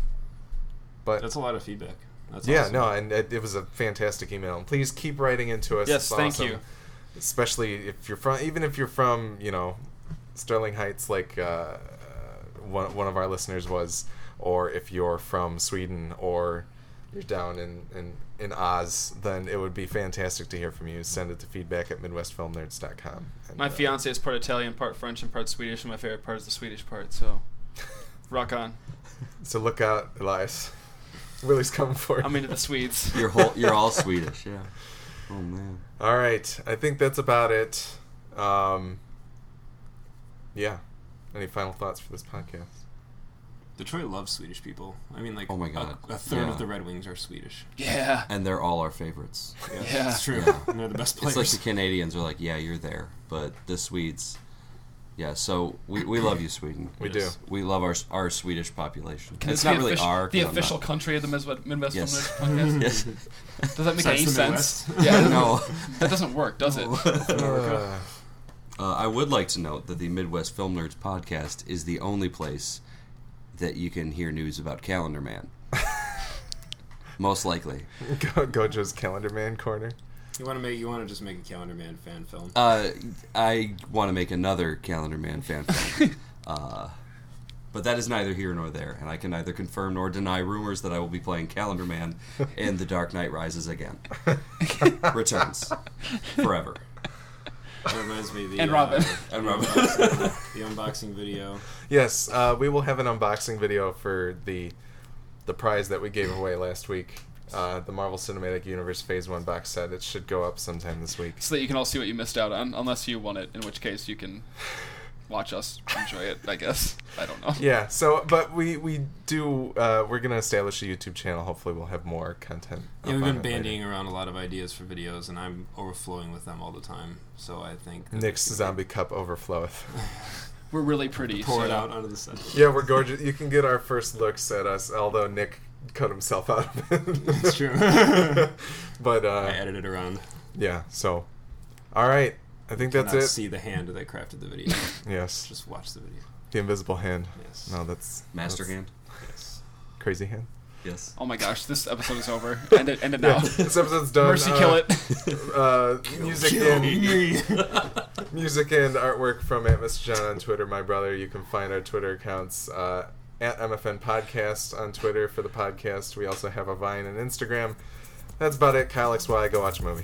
but That's a lot of feedback. That's yeah, awesome. no, and it, it was a fantastic email. And please keep writing into us. Yes, It's thank awesome. you. Especially if you're from, even if you're from, you know, Sterling Heights, like uh, uh, one one of our listeners was, or if you're from Sweden, or you're down in in in Oz, then it would be fantastic to hear from you. Send it to feedback at midwestfilmnerds.com. And, My uh, fiance is part Italian, part French, and part Swedish, and my favorite part is the Swedish part. So, *laughs* rock on. So look out, Elias. Willie's coming for you. I'm into the Swedes. *laughs* You're whole, you're all *laughs* Swedish, yeah. Oh man. All right, I think that's about it. Um, yeah. Any final thoughts for this podcast? Detroit loves Swedish people. I mean, like, Oh my a- God. a, third Yeah. of the Red Wings are Swedish. Yeah. And they're all our favorites. Yeah. it's true. Yeah. And they're the best It's like the Canadians are like, yeah, you're there, but the Swedes, yeah. So we, we love you, Sweden. We Yes. do. We love our our Swedish population. Can it's not be really official- our the 'cause I'm official not- country of the Midwest, Midwest Yes. Podcast? *laughs* yes. Does that make Besides any the sense? Midwest? Yeah. *laughs* no. That doesn't work, does it? *laughs* Uh, I would like to note that the Midwest Film Nerds podcast is the only place that you can hear news about Calendar Man. *laughs* Most likely. Go, to Gojo's Calendar Man corner. You want to make? You want to just make a Calendar Man fan film? Uh, I want to make another Calendar Man fan film. *laughs* uh, but that is neither here nor there, and I can neither confirm nor deny rumors that I will be playing Calendar Man *laughs* in The Dark Knight Rises again. Returns. Forever. That reminds me of the And uh, Robin. the And Robin. unboxing- *laughs* the unboxing video. Yes, uh, we will have an unboxing video for the the prize that we gave away last week. Uh, the Marvel Cinematic Universe Phase One box set. It should go up sometime this week. So that you can all see what you missed out on, unless you won it, in which case you can watch us enjoy it, I guess. I don't know. Yeah. So, but we we do. Uh, we're gonna establish a YouTube channel. Hopefully, we'll have more content. yeah we've been it later. bandying around a lot of ideas for videos, and I'm overflowing with them all the time. So I think Nick's we should zombie cup overfloweth. *laughs* We're really pretty. pour it out onto the set. yeah, we're gorgeous. You can get our first looks at us. Although Nick cut himself out of it. That's true. *laughs* but I uh, edited around. yeah. So, all right. I think that's Not it. see the hand that crafted the video. *laughs* Yes, Just watch the video. the invisible hand. Yes. No, that's Master that's hand. Yes. Crazy hand. Yes. Oh my gosh, this episode is over. *laughs* End it, end it now. this episode's done. Mercy, Uh, kill it. Uh, music and *laughs* music and artwork from Aunt Miss John on Twitter. My brother. You can find our Twitter accounts uh, at MFN Podcast on Twitter for the podcast. We also have a Vine and Instagram. That's about it. Kyle XY. Go watch a movie.